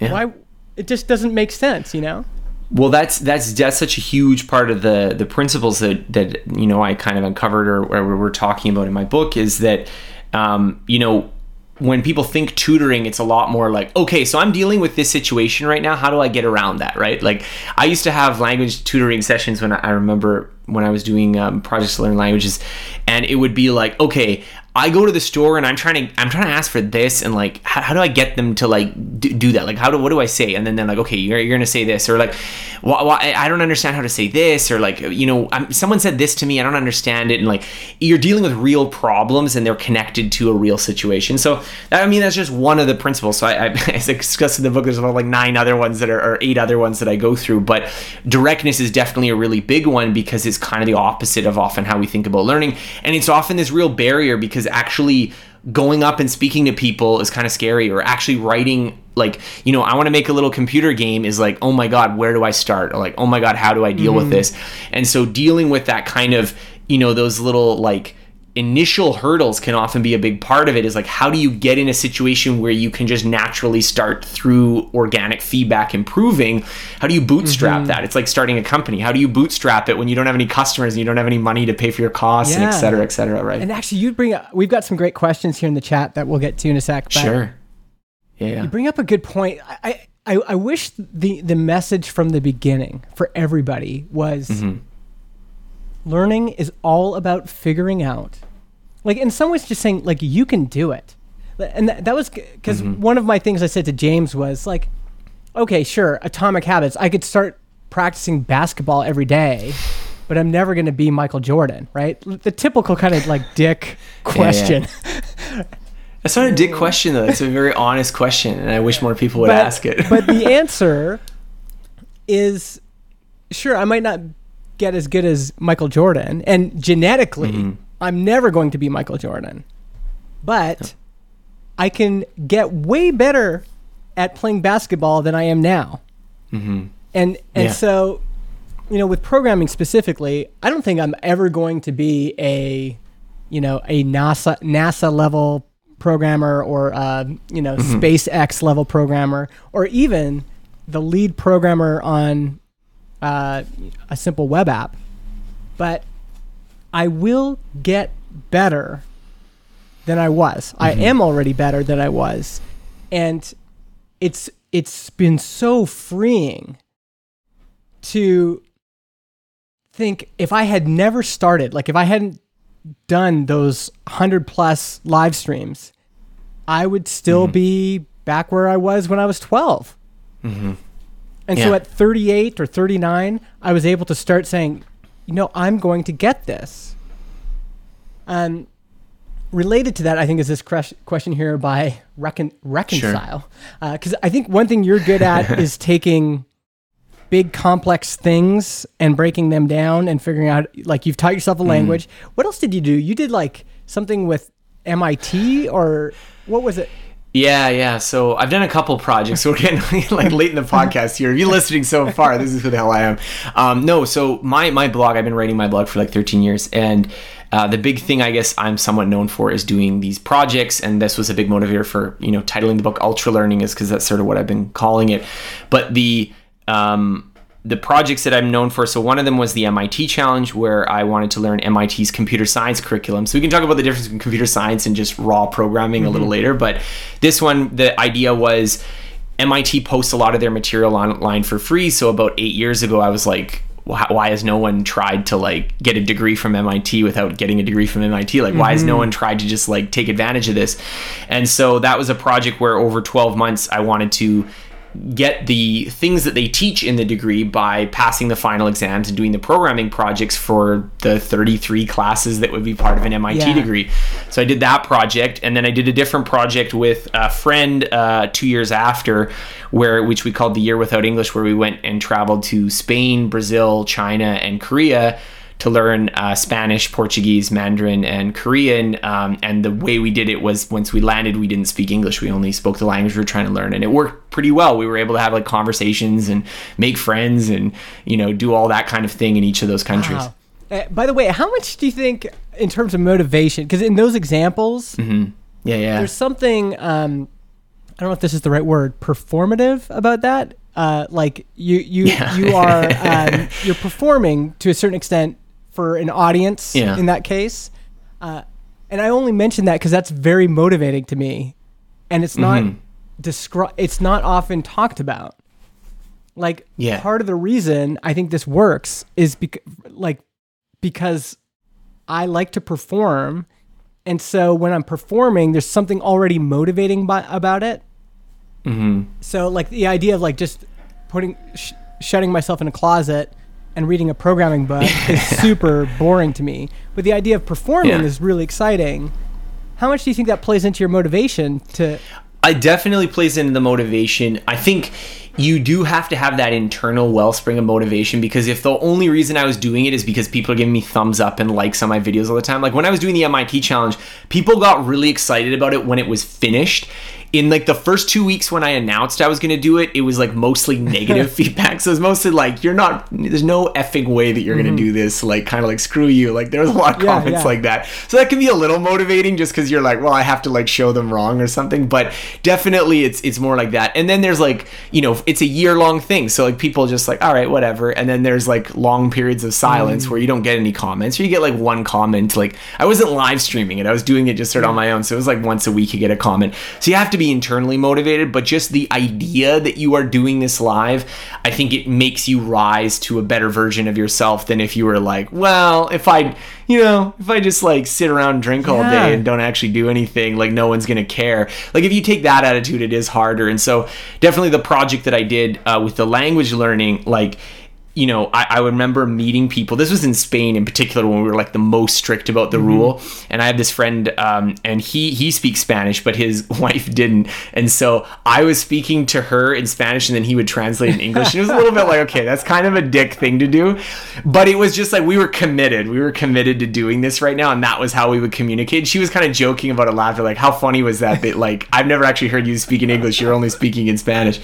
Yeah. why it just doesn't make sense, you know? Well, that's that's that's such a huge part of the the principles that that you know I kind of uncovered or, or we're talking about in my book is that um, you know when people think tutoring, it's a lot more like, okay, so I'm dealing with this situation right now. How do I get around that, right? Like, I used to have language tutoring sessions when I, I remember when I was doing um, projects to learn languages, and it would be like, okay, I go to the store and I'm trying to I'm trying to ask for this and like how, how do I get them to like do, do that? Like how do what do I say? And then they're like okay you're, you're gonna say this or like why, why, I don't understand how to say this or like you know i someone said this to me I don't understand it and like you're dealing with real problems and they're connected to a real situation. So I mean that's just one of the principles. So I, I as I discussed in the book there's about like nine other ones that are or eight other ones that I go through but directness is definitely a really big one because it's kind of the opposite of often how we think about learning. And it's often this real barrier because actually going up and speaking to people is kind of scary or actually writing like you know i want to make a little computer game is like oh my god where do i start? Or like oh my god how do i deal with mm-hmm. this? And so dealing with that kind of you know those little like initial hurdles can often be a big part of it is like how do you get in a situation where you can just naturally start through organic feedback improving how do you bootstrap that it's like starting a company how do you bootstrap it when you don't have any customers and you don't have any money to pay for your costs and et cetera et cetera right And actually, you bring up, we've got some great questions here in the chat that we'll get to in a sec. But sure yeah, yeah. You bring up a good point. I, I, I wish the, the message from the beginning for everybody was Mm-hmm. learning is all about figuring out, like in some ways, just saying like you can do it. And that, that was because Mm-hmm. one of my things I said to James was like, okay, sure, atomic habits. I could start practicing basketball every day, but I'm never going to be Michael Jordan, right? The typical kind of like dick question. That's not a dick question though. It's a very honest question, and I wish more people would but, ask it. but the answer is sure, I might not get as good as Michael Jordan, and genetically, Mm-hmm. I'm never going to be Michael Jordan. But I can get way better at playing basketball than I am now. And and Yeah. so, you know, with programming specifically, I don't think I'm ever going to be a, you know, a NASA NASA level programmer or uh, you know SpaceX level programmer or even the lead programmer on uh, a simple web app. But I will get better than I was. I mm-hmm. am already better than I was, and it's it's been so freeing to think if I had never started, like if I hadn't done those 100 plus live streams, I would still mm-hmm. be back where I was when I was 12. Mm-hmm. And so at 38 or 39, I was able to start saying, you know, I'm going to get this. And related to that, I think is this question here by recon- reconcile, because uh, I think one thing you're good at is taking big complex things and breaking them down and figuring out like you've taught yourself a mm. language. What else did you do? You did like something with MIT or what was it? Yeah, yeah. So I've done a couple projects. So we're getting like late in the podcast here. If you're listening so far, this is who the hell I am. Um, no, so my my blog. I've been writing my blog for like 13 years, and uh, the big thing I guess I'm somewhat known for is doing these projects, and this was a big motivator for you know titling the book Ultra Learning is because that's sort of what I've been calling it. But the um, the projects that I'm known for. So one of them was the MIT challenge, where I wanted to learn MIT's computer science curriculum. So we can talk about the difference between computer science and just raw programming a little mm-hmm. later. But this one, the idea was MIT posts a lot of their material online for free. So about eight years ago, I was like. "Why has no one tried to like get a degree from MIT without getting a degree from MIT? Like, why has no mm-hmm. one tried to just like take advantage of this? And so that was a project where over 12 months I wanted to get the things that they teach in the degree by passing the final exams and doing the programming projects for the 33 classes that would be part of an MIT Yeah. degree. So I did that project, and then I did a different project with a friend uh, two years after, where which we called the Year Without English, where we went and traveled to Spain, Brazil, China, and Korea to learn uh, Spanish, Portuguese, Mandarin, and Korean. Um, and the way we did it was once we landed, we didn't speak English. We only spoke the language we were trying to learn, and it worked pretty well. We were able to have like conversations and make friends, and you know do all that kind of thing in each of those countries. Wow. Uh, by the way, how much do you think, in terms of motivation, because in those examples, Yeah, yeah. there's something, um, I don't know if this is the right word, performative about that. Uh, like you, you, Yeah. you are, um, you're performing to a certain extent for an audience Yeah. in that case. Uh, and I only mention that because that's very motivating to me, and it's not Mm-hmm. descri- It's not often talked about. Like Yeah. part of the reason I think this works is because like because I like to perform and so when I'm performing there's something already motivating by, about it. hmm So like the idea of like just putting sh- shutting myself in a closet and reading a programming book is super boring to me. But the idea of performing Yeah. is really exciting. How much do you think that plays into your motivation to I definitely plays into the motivation. I think you do have to have that internal wellspring of motivation because if the only reason I was doing it is because people are giving me thumbs up and likes on my videos all the time, like when I was doing the MIT challenge, people got really excited about it when it was finished. In like the first two weeks when I announced I was going to do it, it was like mostly negative feedback. So it's mostly like, you're not, there's no effing way that you're going to mm-hmm. do this. Like, kind of like, screw you. Like, there was a lot of Yeah, comments yeah. like that. So that can be a little motivating just because you're like, well, I have to like show them wrong or something. But definitely it's it's more like that. And then there's like, you know, it's a year long thing. So like people just like, all right, whatever. And then there's like long periods of silence mm. where you don't get any comments or you get like one comment. Like I wasn't live streaming it. I was doing it just sort of on my own. So it was like once a week you get a comment. So you have to be internally motivated, but just the idea that you are doing this live, I think it makes you rise to a better version of yourself than if you were like, well, if I, you know, if I just like sit around drink all Yeah. day and don't actually do anything, like no one's gonna care. Like if you take that attitude, it is harder. And so definitely the project that I did uh, with the language learning, like you know, I, I remember meeting people. This was in Spain in particular when we were like the most strict about the rule. And I have this friend, um, and he he speaks Spanish, but his wife didn't. And so I was speaking to her in Spanish, and then he would translate in English. And it was a little bit like, okay, that's kind of a dick thing to do, but it was just like we were committed. We were committed to doing this right now, and that was how we would communicate. She was kind of joking about it, laughing like, how funny was that? That like I've never actually heard you speak in English. You're only speaking in Spanish.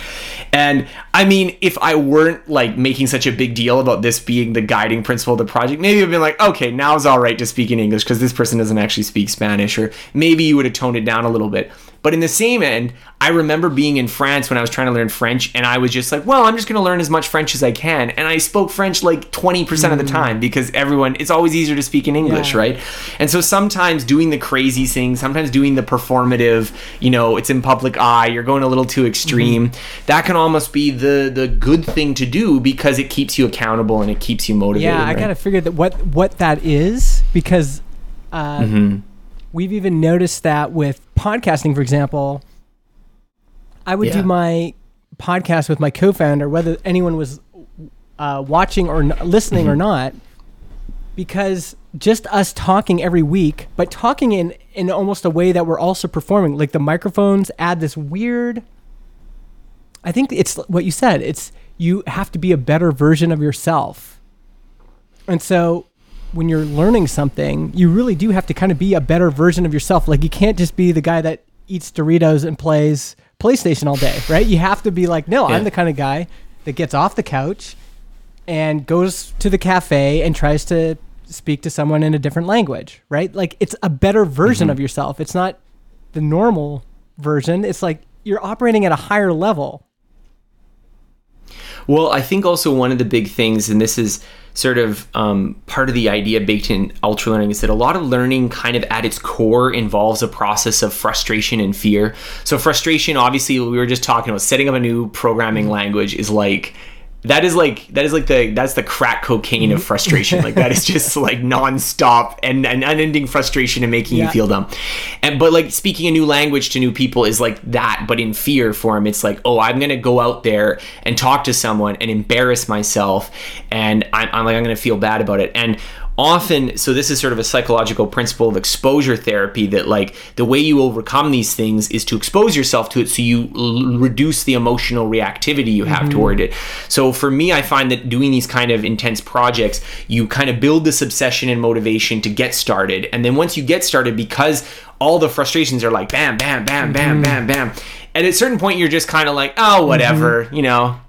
And I mean, if I weren't like making such a big deal about this being the guiding principle of the project, maybe I'd been like, okay, now it's all right to speak in English because this person doesn't actually speak Spanish, or maybe you would have toned it down a little bit. But in the same end, I remember being in France when I was trying to learn French, and I was just like, well, I'm just going to learn as much French as I can. And I spoke French like 20% of the time because everyone, it's always easier to speak in English, Yeah. right? And so sometimes doing the crazy thing, sometimes doing the performative, you know, it's in public eye, you're going a little too extreme. That can almost be the the good thing to do because it keeps you accountable and it keeps you motivated. Yeah, I right? kind of figured that what what that is because uh, Mm-hmm. We've even noticed that with podcasting, for example. I would Yeah. do my podcast with my co-founder, whether anyone was uh, watching or n- listening or not, because just us talking every week, but talking in in almost a way that we're also performing. Like the microphones add this weird. I think it's what you said. It's you have to be a better version of yourself, and so when you're learning something, you really do have to kind of be a better version of yourself. Like you can't just be the guy that eats Doritos and plays PlayStation all day, right? You have to be like, no, Yeah. I'm the kind of guy that gets off the couch and goes to the cafe and tries to speak to someone in a different language, right? Like it's a better version mm-hmm. of yourself. It's not the normal version. It's like you're operating at a higher level. Well, I think also one of the big things, and this is sort of um, part of the idea baked in ultra learning, is that a lot of learning kind of at its core involves a process of frustration and fear. So, frustration, obviously, we were just talking about setting up a new programming language is like. That is like that is like the that's the crack cocaine of mm-hmm. frustration. Like that is just like nonstop and, and unending frustration and making Yeah. you feel dumb. And but like speaking a new language to new people is like that, but in fear form. It's like, oh, I'm gonna go out there and talk to someone and embarrass myself, and I'm, I'm like I'm gonna feel bad about it. And often, so this is sort of a psychological principle of exposure therapy that like the way you overcome these things is to expose yourself to it, so you l- reduce the emotional reactivity you have mm-hmm. toward it. So for me, I find that doing these kind of intense projects, you kind of build this obsession and motivation to get started, and then once you get started, because all the frustrations are like bam, bam, bam, bam, mm-hmm. bam, bam. And at a certain point, you're just kind of like, oh, mm-hmm. whatever, you know,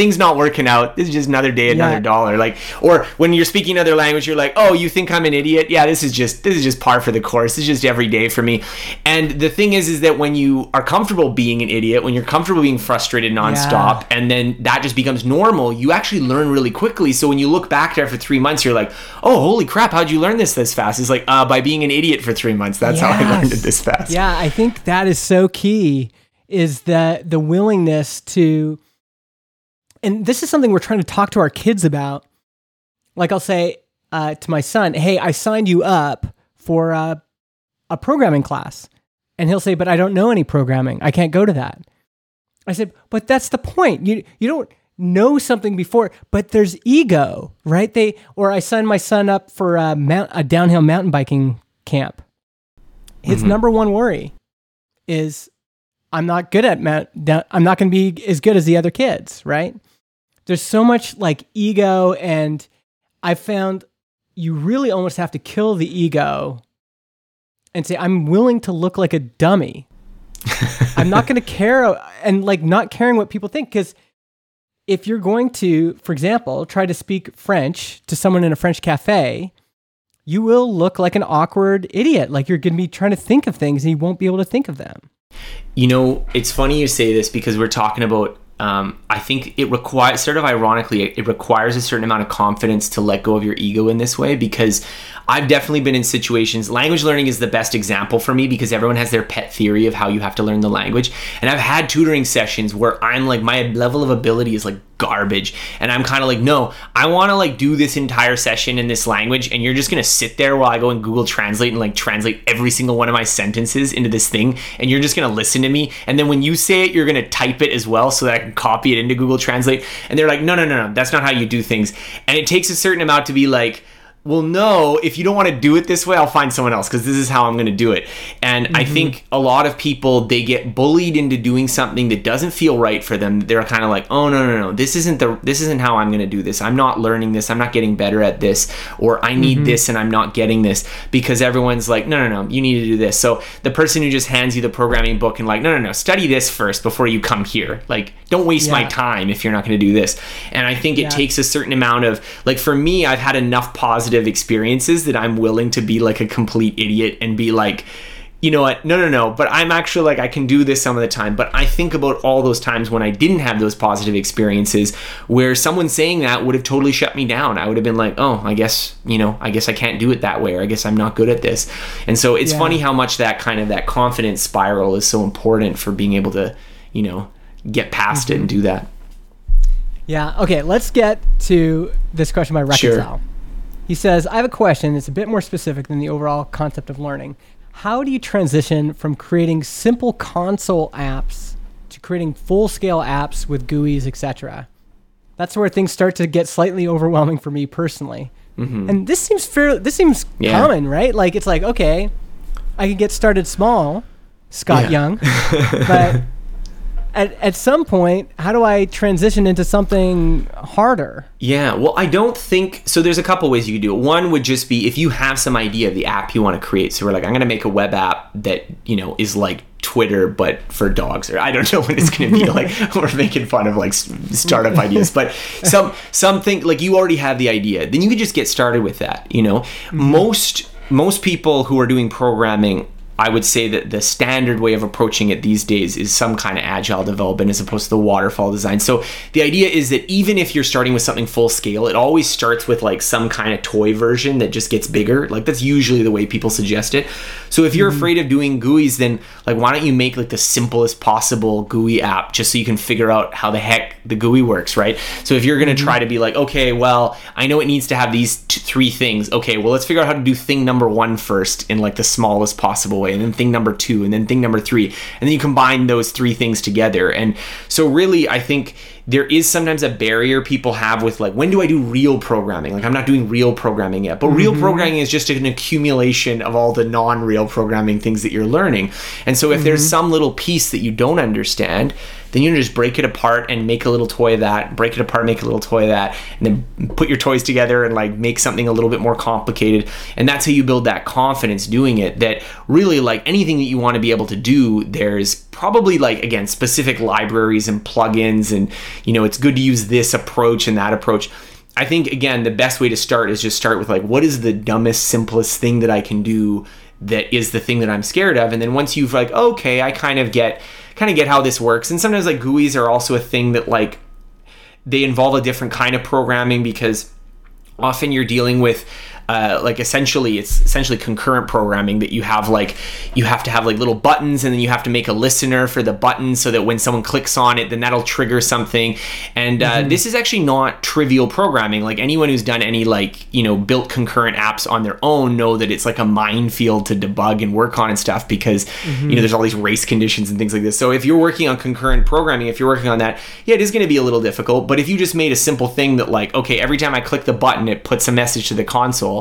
things not working out. This is just another day, another Yeah. dollar. Like, or when you're speaking another language, you're like, oh, you think I'm an idiot? Yeah, this is just this is just par for the course. This is just every day for me. And the thing is, is that when you are comfortable being an idiot, when you're comfortable being frustrated nonstop, and then that just becomes normal, you actually learn really quickly. So when you look back there for three months, you're like, oh, holy crap, how'd you learn this this fast? It's like uh, by being an idiot for three months. That's how I learned it this fast. Yeah, I think that is so key is the the willingness to and this is something we're trying to talk to our kids about. Like I'll say uh, to my son, "Hey, I signed you up for uh, a programming class," and he'll say, "But I don't know any programming. I can't go to that." I said, "But that's the point. You you don't know something before, but there's ego, right? They or I signed my son up for a mount a downhill mountain biking camp. His Mhm. number one worry is I'm not good at mount, down, I'm not going to be as good as the other kids, right? There's so much like ego and I found you really almost have to kill the ego and say I'm willing to look like a dummy. I'm not going to care and like not caring what people think cuz if you're going to, for example, try to speak French to someone in a French cafe, you will look like an awkward idiot. Like you're going to be trying to think of things and you won't be able to think of them. You know, it's funny you say this because we're talking about. Um, I think it requires, sort of ironically, it, it requires a certain amount of confidence to let go of your ego in this way because I've definitely been in situations. Language learning is the best example for me because everyone has their pet theory of how you have to learn the language. And I've had tutoring sessions where I'm like, my level of ability is like garbage. And I'm kind of like, no, I want to like do this entire session in this language. And you're just to sit there while I go and Google Translate and like translate every single one of my sentences into this thing. And you're just to listen to me. And then when you say it, you're to type it as well so that I can copy it into Google Translate. And they're like, no, no, no, no, that's not how you do things. And it takes a certain amount to be like, well, no, if you don't want to do it this way, I'll find someone else because this is how I'm going to do it. And I mm-hmm. think a lot of people, they get bullied into doing something that doesn't feel right for them. They're kind of like, oh, no, no, no, this isn't the, this isn't how I'm going to do this. I'm not learning this. I'm not getting better at this. Or I need mm-hmm. this and I'm not getting this because everyone's like, no, no, no, you need to do this. So the person who just hands you the programming book and like, no, no, no, study this first before you come here. Like, don't waste my time if you're not going to do this. And I think it Yeah. takes a certain amount of like for me I've had enough positive experiences that I'm willing to be like a complete idiot and be like you know what? No, no, no. But I'm actually like, I can do this some of the time. But I think about all those times when I didn't have those positive experiences where someone saying that would have totally shut me down. I would have been like, oh, I guess, you know, I guess I can't do it that way. Or I guess I'm not good at this. And so it's Yeah. funny how much that kind of that confidence spiral is so important for being able to, you know, get past it mm-hmm. and do that. Yeah. Okay. Let's get to this question by Sure. He says, I have a question that's a bit more specific than the overall concept of learning. How do you transition from creating simple console apps to creating full scale apps with GUIs, etc. That's where things start to get slightly overwhelming for me personally. And this seems fair. This seems Mm-hmm. Yeah. common, right? Like it's like okay, I can get started small, Scott Yeah. Young, but at at some point, how do I transition into something harder? Yeah, well, I don't think so. There's a couple ways you could do it. One would just be if you have some idea of the app you want to create. So we're like, I'm going to make a web app that you know is like Twitter but for dogs, or I don't know what it's going to be. like we're making fun of like startup ideas, but some something like you already have the idea. Then you could just get started with that. You know, mm-hmm. most most people who are doing programming I would say that the standard way of approaching it these days is some kind of agile development as opposed to the waterfall design. So the idea is that even if you're starting with something full scale, it always starts with like some kind of toy version that just gets bigger. Like that's usually the way people suggest it. So if you're mm-hmm. afraid of doing GUIs, then like why don't you make like the simplest possible GUI app just so you can figure out how the heck the GUI works, right? So if you're going to mm-hmm. try to be like, okay, well, I know it needs to have these three things. Okay, well, let's figure out how to do thing number one first in like the smallest possible way, and then thing number two, and then thing number three, and then you combine those three things together. And so, really, I think there is sometimes a barrier people have with like, when do I do real programming? Like, I'm not doing real programming yet, but real mm-hmm. programming is just an accumulation of all the non real programming things that you're learning. And so, if there's mm-hmm. some little piece that you don't understand, then you just break it apart and make a little toy of that, break it apart, make a little toy of that, and then put your toys together and like make something a little bit more complicated. And that's how you build that confidence doing it. That really, like anything that you want to be able to do, there's probably like, again, specific libraries and plugins, and you know, it's good to use this approach and that approach. I think, again, the best way to start is just start with like, what is the dumbest, simplest thing that I can do that is the thing that I'm scared of? And then once you've like, okay, I kind of get kind of get how this works. And sometimes like GUIs are also a thing that like they involve a different kind of programming because often you're dealing with uh, like essentially it's essentially concurrent programming that you have like you have to have like little buttons and then you have to make a listener for the button so that when someone clicks on it then that'll trigger something. And uh, this is actually not trivial programming. Like anyone who's done any like you know built concurrent apps on their own know that it's like a minefield to debug and work on and stuff because you know there's all these race conditions and things like this. So if you're working on concurrent programming if you're working on that yeah it is going to be a little difficult. But if you just made a simple thing that like okay every time i click the button it puts a message to the console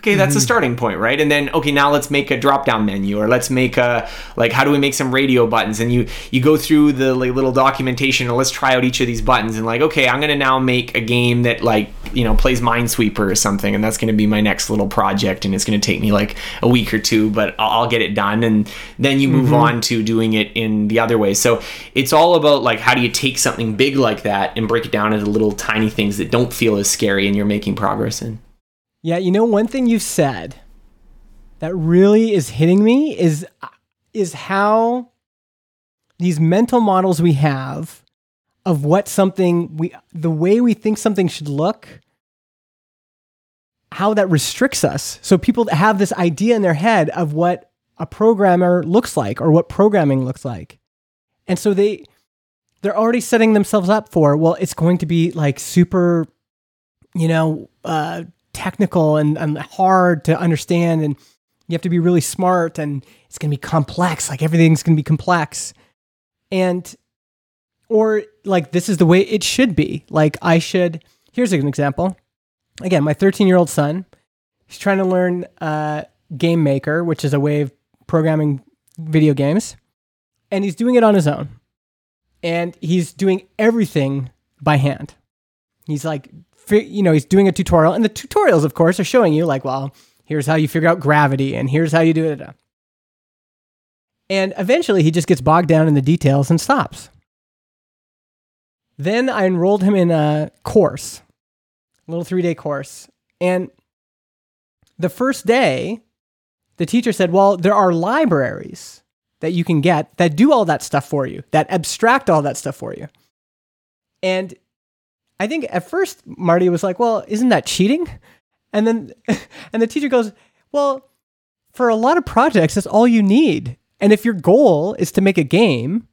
okay that's a mm-hmm. starting point right? And then okay now let's make a drop down menu or let's make a like how do we make some radio buttons? And you you go through the like, little documentation and let's try out each of these buttons and like okay i'm gonna now make a game that like you know plays minesweeper or something and that's gonna be my next little project and it's gonna take me like a week or two but i'll, I'll get it done and then you move mm-hmm. on to doing it in the other way. So it's all about like how do you take something big like that and break it down into little tiny things that don't feel as scary and you're making progress in Yeah, you know one thing you've said that really is hitting me is is how these mental models we have of what something we the way we think something should look how that restricts us. So people have this idea in their head of what a programmer looks like or what programming looks like. And so they they're already setting themselves up for, well, it's going to be like super, you know, uh, technical and, and hard to understand. And you have to be really smart and it's going to be complex. Like everything's going to be complex. And, or like, this is the way it should be. Like, I should, here's an example. Again, my 13 year old son, he's trying to learn uh, Game Maker, which is a way of programming video games. And he's doing it on his own and he's doing everything by hand. He's like, you know, he's doing a tutorial, and the tutorials, of course, are showing you like, well, here's how you figure out gravity, and here's how you do it. And eventually, he just gets bogged down in the details and stops. Then I enrolled him in a course, a little three day course, and the first day, the teacher said, "Well, there are libraries." that you can get that do all that stuff for you, that abstract all that stuff for you. And I think at first Marty was like, "Well, isn't that cheating?" And then and the teacher goes, "Well, for a lot of projects that's all you need. And if your goal is to make a game,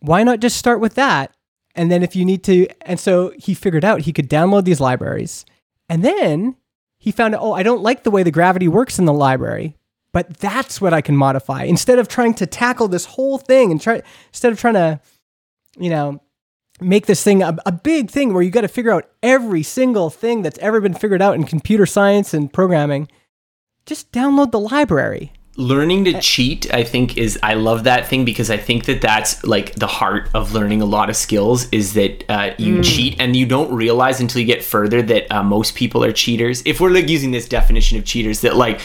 why not just start with that? And then if you need to and so he figured out he could download these libraries. And then he found out, "Oh, I don't like the way the gravity works in the library." But that's what I can modify instead of trying to tackle this whole thing and try instead of trying to you know, make this thing a, a big thing where you got to figure out every single thing that's ever been figured out in computer science and programming, just download the library. Learning to cheat i think is i love that thing because i think that that's like the heart of learning a lot of skills is that uh, you mm. cheat and you don't realize until you get further that uh, most people are cheaters. If we're like using this definition of cheaters that like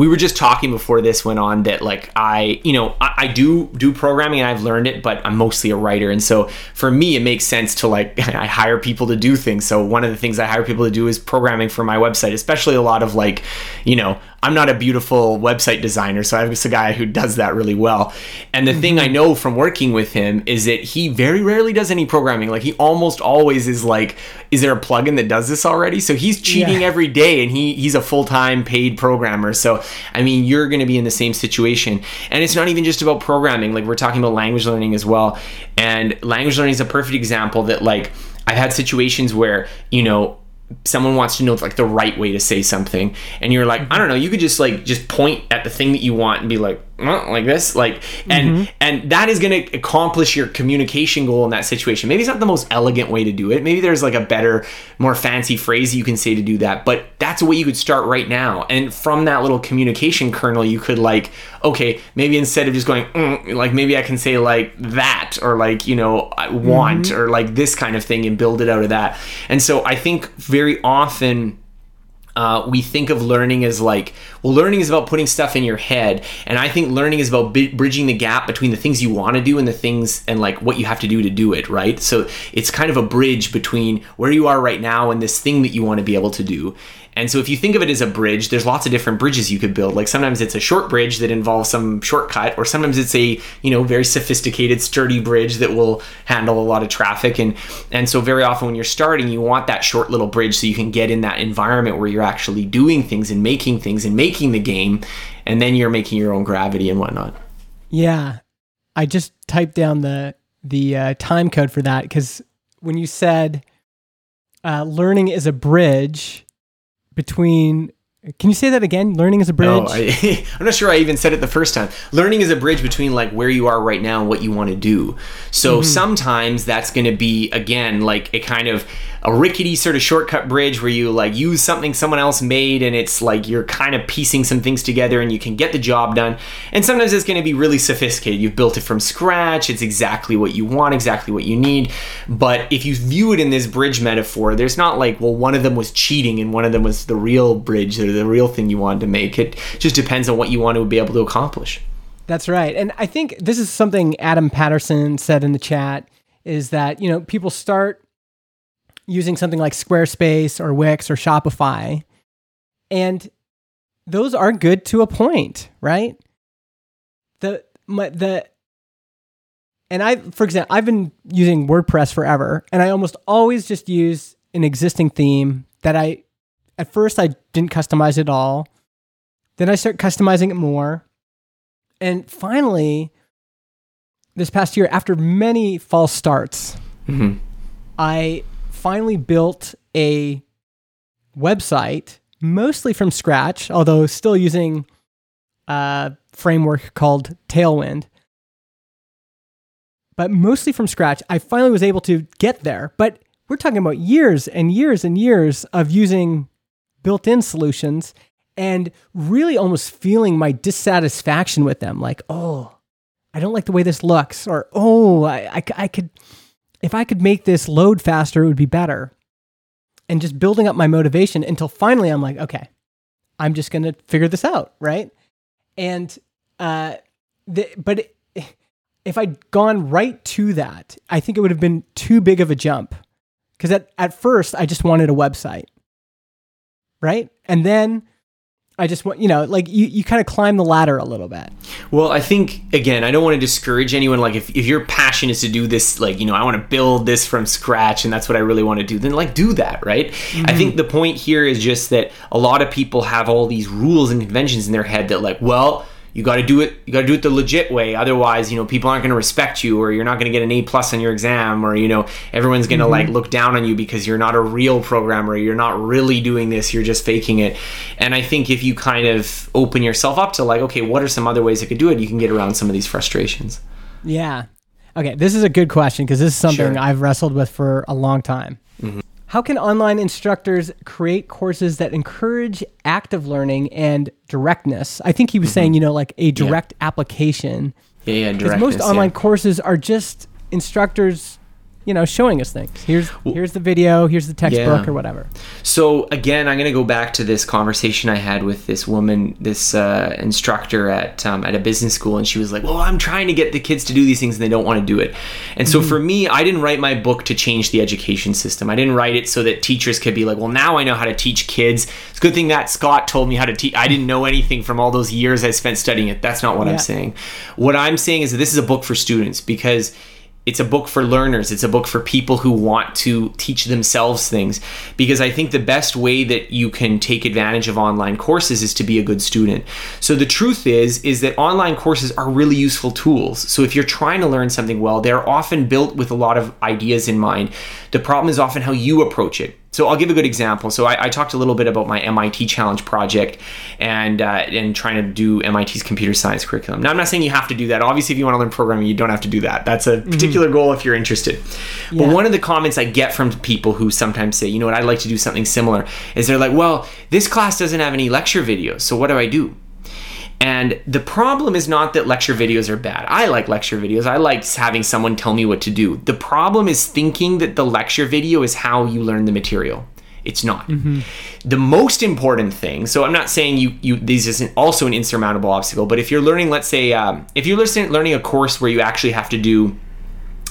we were just talking before this went on that like i you know I, I do do programming and i've learned it but i'm mostly a writer and so for me it makes sense to like i hire people to do things so one of the things i hire people to do is programming for my website especially a lot of like you know I'm not a beautiful website designer, so I'm just a guy who does that really well. And the thing I mm-hmm. know from working with him is that he very rarely does any programming. Like he almost always is like, is there a plugin that does this already? So he's cheating yeah. every day and he he's a full-time paid programmer. So I mean, you're going to be in the same situation. And it's not even just about programming. Like we're talking about language learning as well. And language learning is a perfect example that like I've had situations where, you know, someone wants to know like the right way to say something and you're like i don't know you could just like just point at the thing that you want and be like like this? Like and mm-hmm. and that is going to accomplish your communication goal in that situation. Maybe it's not the most elegant way to do it. Maybe there's like a better more fancy phrase you can say to do that but that's a way you could start right now. And from that little communication kernel you could like okay maybe instead of just going mm, like maybe i can say like that or like you know i want mm-hmm. or like this kind of thing and build it out of that. And so i think very often uh, we think of learning as like, well, learning is about putting stuff in your head. And I think learning is about bridging the gap between the things you want to do and the things and like what you have to do to do it, right? So it's kind of a bridge between where you are right now and this thing that you want to be able to do. And so if you think of it as a bridge, there's lots of different bridges you could build. Like sometimes it's a short bridge that involves some shortcut, or sometimes it's a, you know, very sophisticated, sturdy bridge that will handle a lot of traffic. And and so very often when you're starting, you want that short little bridge so you can get in that environment where you're actually doing things and making things and making the game, and then you're making your own gravity and whatnot. Yeah. I just typed down the the uh, time code for that because when you said uh, learning is a bridge, between can you say that again? Learning is a bridge. No, I, am not sure I even said it the first time. Learning is a bridge between like where you are right now and what you want to do. So mm-hmm. sometimes that's going to be again like a kind of a rickety sort of shortcut bridge where you like use something someone else made and it's like you're kind of piecing some things together and you can get the job done. And sometimes it's going to be really sophisticated. You've built it from scratch. It's exactly what you want, exactly what you need. But if you view it in this bridge metaphor, there's not like, well, one of them was cheating and one of them was the real bridge the real thing you wanted to make. It just depends on what you want to be able to accomplish. That's right. And I think this is something Adam Patterson said in the chat is that, you know, people start using something like Squarespace or Wix or Shopify. And those are good to a point, right? The my, the and I for example, I've been using WordPress forever and I almost always just use an existing theme that I at first I didn't customize it all. Then I start customizing it more. And finally this past year after many false starts, mm-hmm. I finally built a website mostly from scratch, although still using a framework called Tailwind. But mostly from scratch, I finally was able to get there. But we're talking about years and years and years of using built in solutions and really almost feeling my dissatisfaction with them. Like, oh, I don't like the way this looks, or oh, I, I, I could if I could make this load faster, it would be better. And just building up my motivation until finally I'm like, okay, I'm just going to figure this out. Right. And, uh, the, but it, if I'd gone right to that, I think it would have been too big of a jump. Because at, at first, I just wanted a website. Right. And then I just want, you know, like you, you kind of climb the ladder a little bit. Well, I think, again, I don't want to discourage anyone. Like, if, if your passion is to do this, like, you know, I want to build this from scratch and that's what I really want to do, then, like, do that, right? Mm-hmm. I think the point here is just that a lot of people have all these rules and conventions in their head that, like, well, you got to do it you got to do it the legit way otherwise you know people aren't going to respect you or you're not going to get an a plus on your exam or you know everyone's going to mm-hmm. like look down on you because you're not a real programmer you're not really doing this you're just faking it and i think if you kind of open yourself up to like okay what are some other ways i could do it you can get around some of these frustrations yeah Okay, this is a good question because this is something Sure. I've wrestled with for a long time. How can online instructors create courses that encourage active learning and directness? I think he was saying, mm-hmm. you know, like a direct application. Yeah, yeah, Because directness, most online yeah. courses are just instructors, you know, showing us things. Here's here's the video, here's the textbook Yeah. or whatever. So again, I'm going to go back to this conversation I had with this woman, this uh, instructor at um, at a business school, and she was like, "Well, I'm trying to get the kids to do these things, and they don't want to do it." And so for me, I didn't write my book to change the education system. I didn't write it so that teachers could be like, "Well, now I know how to teach kids." It's a good thing that Scott told me how to teach. I didn't know anything from all those years I spent studying it. That's not what Yeah. I'm saying. What I'm saying is that this is a book for students because it's a book for learners. It's a book for people who want to teach themselves things. Because i think the best way that you can take advantage of online courses is to be a good student. So the truth is is that online courses are really useful tools. So if you're trying to learn something well they're often built with a lot of ideas in mind. The problem is often how you approach it so I'll give a good example. So I, I talked a little bit about my MIT Challenge project and uh, and trying to do MIT's computer science curriculum. Now I'm not saying you have to do that. Obviously, if you want to learn programming, you don't have to do that. That's a particular goal if you're interested. But Yeah. one of the comments I get from people who sometimes say, you know what, I'd like to do something similar, is they're like, well, this class doesn't have any lecture videos, so what do I do? And the problem is not that lecture videos are bad. I like lecture videos. I like having someone tell me what to do. The problem is thinking that the lecture video is how you learn the material. It's not. The most important thing. So I'm not saying you you this isn't also an insurmountable obstacle. But if you're learning, let's say, um, if you're listening, learning a course where you actually have to do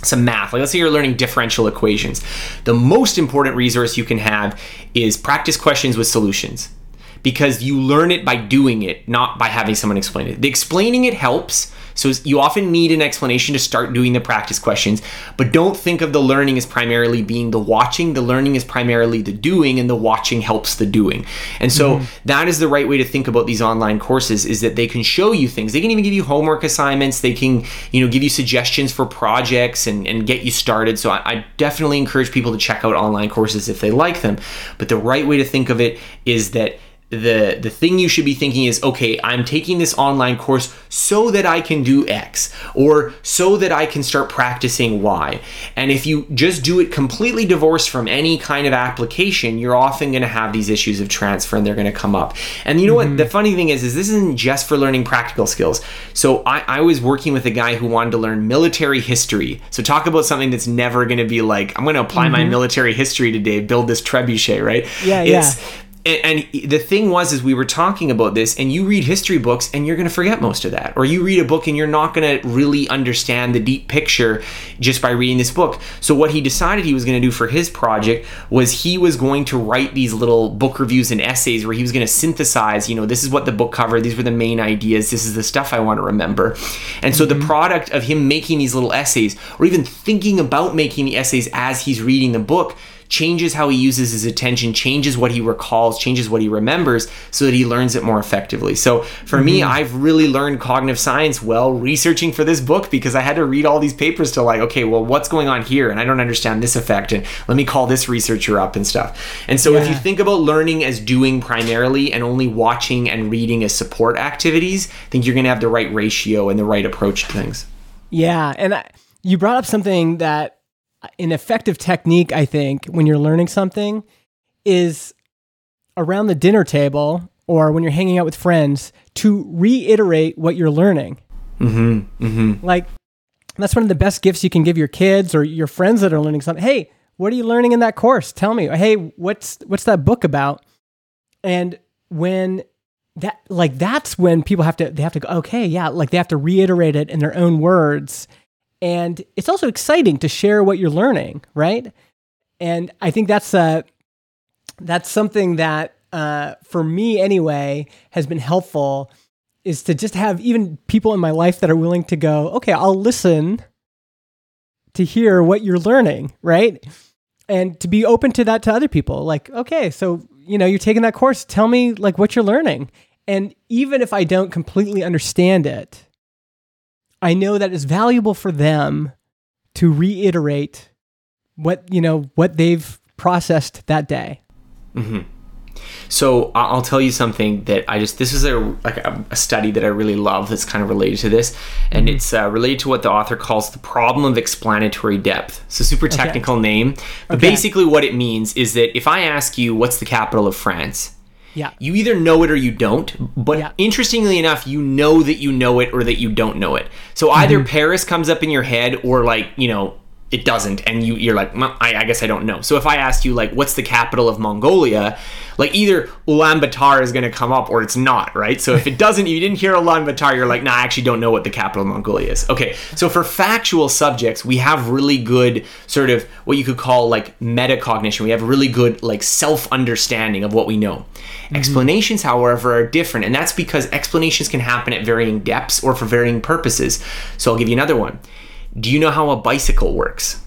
some math. Like let's say you're learning differential equations. The most important resource you can have is practice questions with solutions. Because you learn it by doing it, not by having someone explain it. The explaining it helps. So you often need an explanation to start doing the practice questions, but don't think of the learning as primarily being the watching. The learning is primarily the doing, and the watching helps the doing. And so mm-hmm. that is the right way to think about these online courses is that they can show you things. They can even give you homework assignments. They can, you know, give you suggestions for projects and, and get you started. So I, I definitely encourage people to check out online courses if they like them. But the right way to think of it is that the the thing you should be thinking is okay i'm taking this online course so that i can do x or so that i can start practicing y. And if you just do it completely divorced from any kind of application you're often going to have these issues of transfer and they're going to come up. And you know what? The mm-hmm. funny thing is is this isn't just for learning practical skills. So I, I was working with a guy who wanted to learn military history. So talk about something that's never going to be like i'm going to apply my mm-hmm. military history today build this trebuchet right? Yeah, It's- yeah. And, and the thing was is we were talking about this and you read history books and you're going to forget most of that. Or you read a book and you're not going to really understand the deep picture just by reading this book. So what he decided he was going to do for his project was he was going to write these little book reviews and essays where he was going to synthesize you know this is what the book covered these were the main ideas this is the stuff i want to remember. And so the mm-hmm. product of him making these little essays or even thinking about making the essays as he's reading the book changes how he uses his attention, changes what he recalls, changes what he remembers so that he learns it more effectively. So for me, mm-hmm. I've really learned cognitive science well researching for this book because I had to read all these papers to like, okay, well, what's going on here? And I don't understand this effect. And let me call this researcher up and stuff. And so if you think about learning as doing primarily and only watching and reading as support activities, I think you're going to have the right ratio and the right approach to things. Yeah, and I, you brought up something that an effective technique, I think, when you're learning something is around the dinner table or when you're hanging out with friends to reiterate what you're learning. Mm-hmm. Mm-hmm. Like that's one of the best gifts you can give your kids or your friends that are learning something. Hey, what are you learning in that course? Tell me. Hey, what's what's that book about? And when that like that's when people have to they have to go okay yeah like they have to reiterate it in their own words and it's also exciting to share what you're learning right? And i think that's uh that's something that uh for me anyway has been helpful is to just have even people in my life that are willing to go okay i'll listen to hear what you're learning right? And to be open to that to other people like okay so you know you're taking that course. Tell me like what you're learning. And even if i don't completely understand it i know that it's valuable for them to reiterate what you know what they've processed that day Mm-hmm. So I'll tell you something that I just this is a like a, a study that I really love that's kind of related to this, and it's uh, related to what the author calls the problem of explanatory depth. It's a super technical name, but Okay. basically what it means is that if I ask you what's the capital of France, Yeah. you either know it or you don't. But Yeah. interestingly enough, you know that you know it or that you don't know it. So either mm-hmm. Paris comes up in your head or like, you know, it doesn't. And you, you're like, I, I guess I don't know. So if I asked you like, what's the capital of Mongolia? Like either Ulaanbaatar is going to come up or it's not, right? So if it doesn't, you didn't hear Ulaanbaatar, you're like, nah, I actually don't know what the capital of Mongolia is. Okay. So for factual subjects, we have really good sort of what you could call like metacognition. We have really good like self understanding of what we know. Mm-hmm. Explanations, however, are different, and that's because explanations can happen at varying depths or for varying purposes. So I'll give you another one. Do you know how a bicycle works?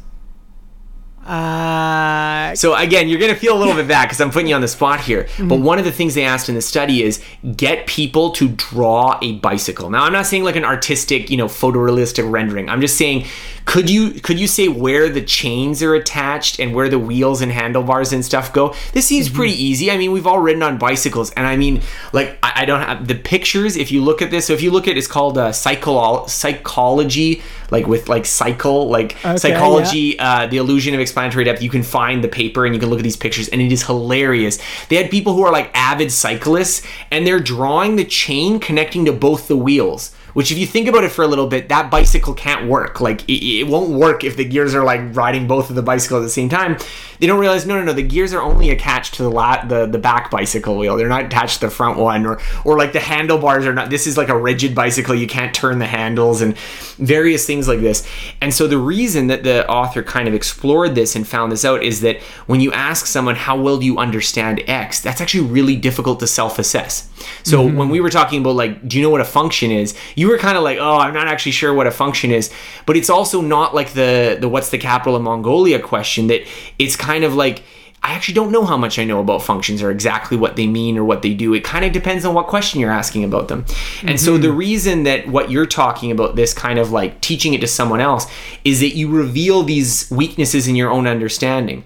Uh, So again, you're going to feel a little bit bad because I'm putting you on the spot here. But one of the things they asked in the study is get people to draw a bicycle. Now, I'm not saying like an artistic, you know, photorealistic rendering. I'm just saying, could you could you say where the chains are attached and where the wheels and handlebars and stuff go? This seems pretty easy. I mean, we've all ridden on bicycles, and I mean, like I, I don't have the pictures. If you look at this, so if you look at it's called uh, psycho cycology, like with like cycle, like Okay, cycology uh, the illusion of explanatory depth you can find the paper and you can look at these pictures and it is hilarious. They had people who are like avid cyclists and they're drawing the chain connecting to both the wheels which if you think about it for a little bit that bicycle can't work. Like it, it won't work if the gears are like riding both of the bicycle at the same time. They don't realize no no no the gears are only attached to the lat the, the back bicycle wheel. They're not attached to the front one or or like the handlebars are not this is like a rigid bicycle. You can't turn the handles and various things like this. And so the reason that the author kind of explored this and found this out is that when you ask someone how well do you understand x? that's actually really difficult to self-assess. So mm-hmm. when we were talking about like do you know what a function is? you were kind of like oh i'm not actually sure what a function is but it's also not like the the what's the capital of mongolia question that it's kind of like I actually don't know how much I know about functions or exactly what they mean or what they do. It kind of depends on what question you're asking about them. And so the mm-hmm. reason that what you're talking about, this kind of like teaching it to someone else, is that you reveal these weaknesses in your own understanding.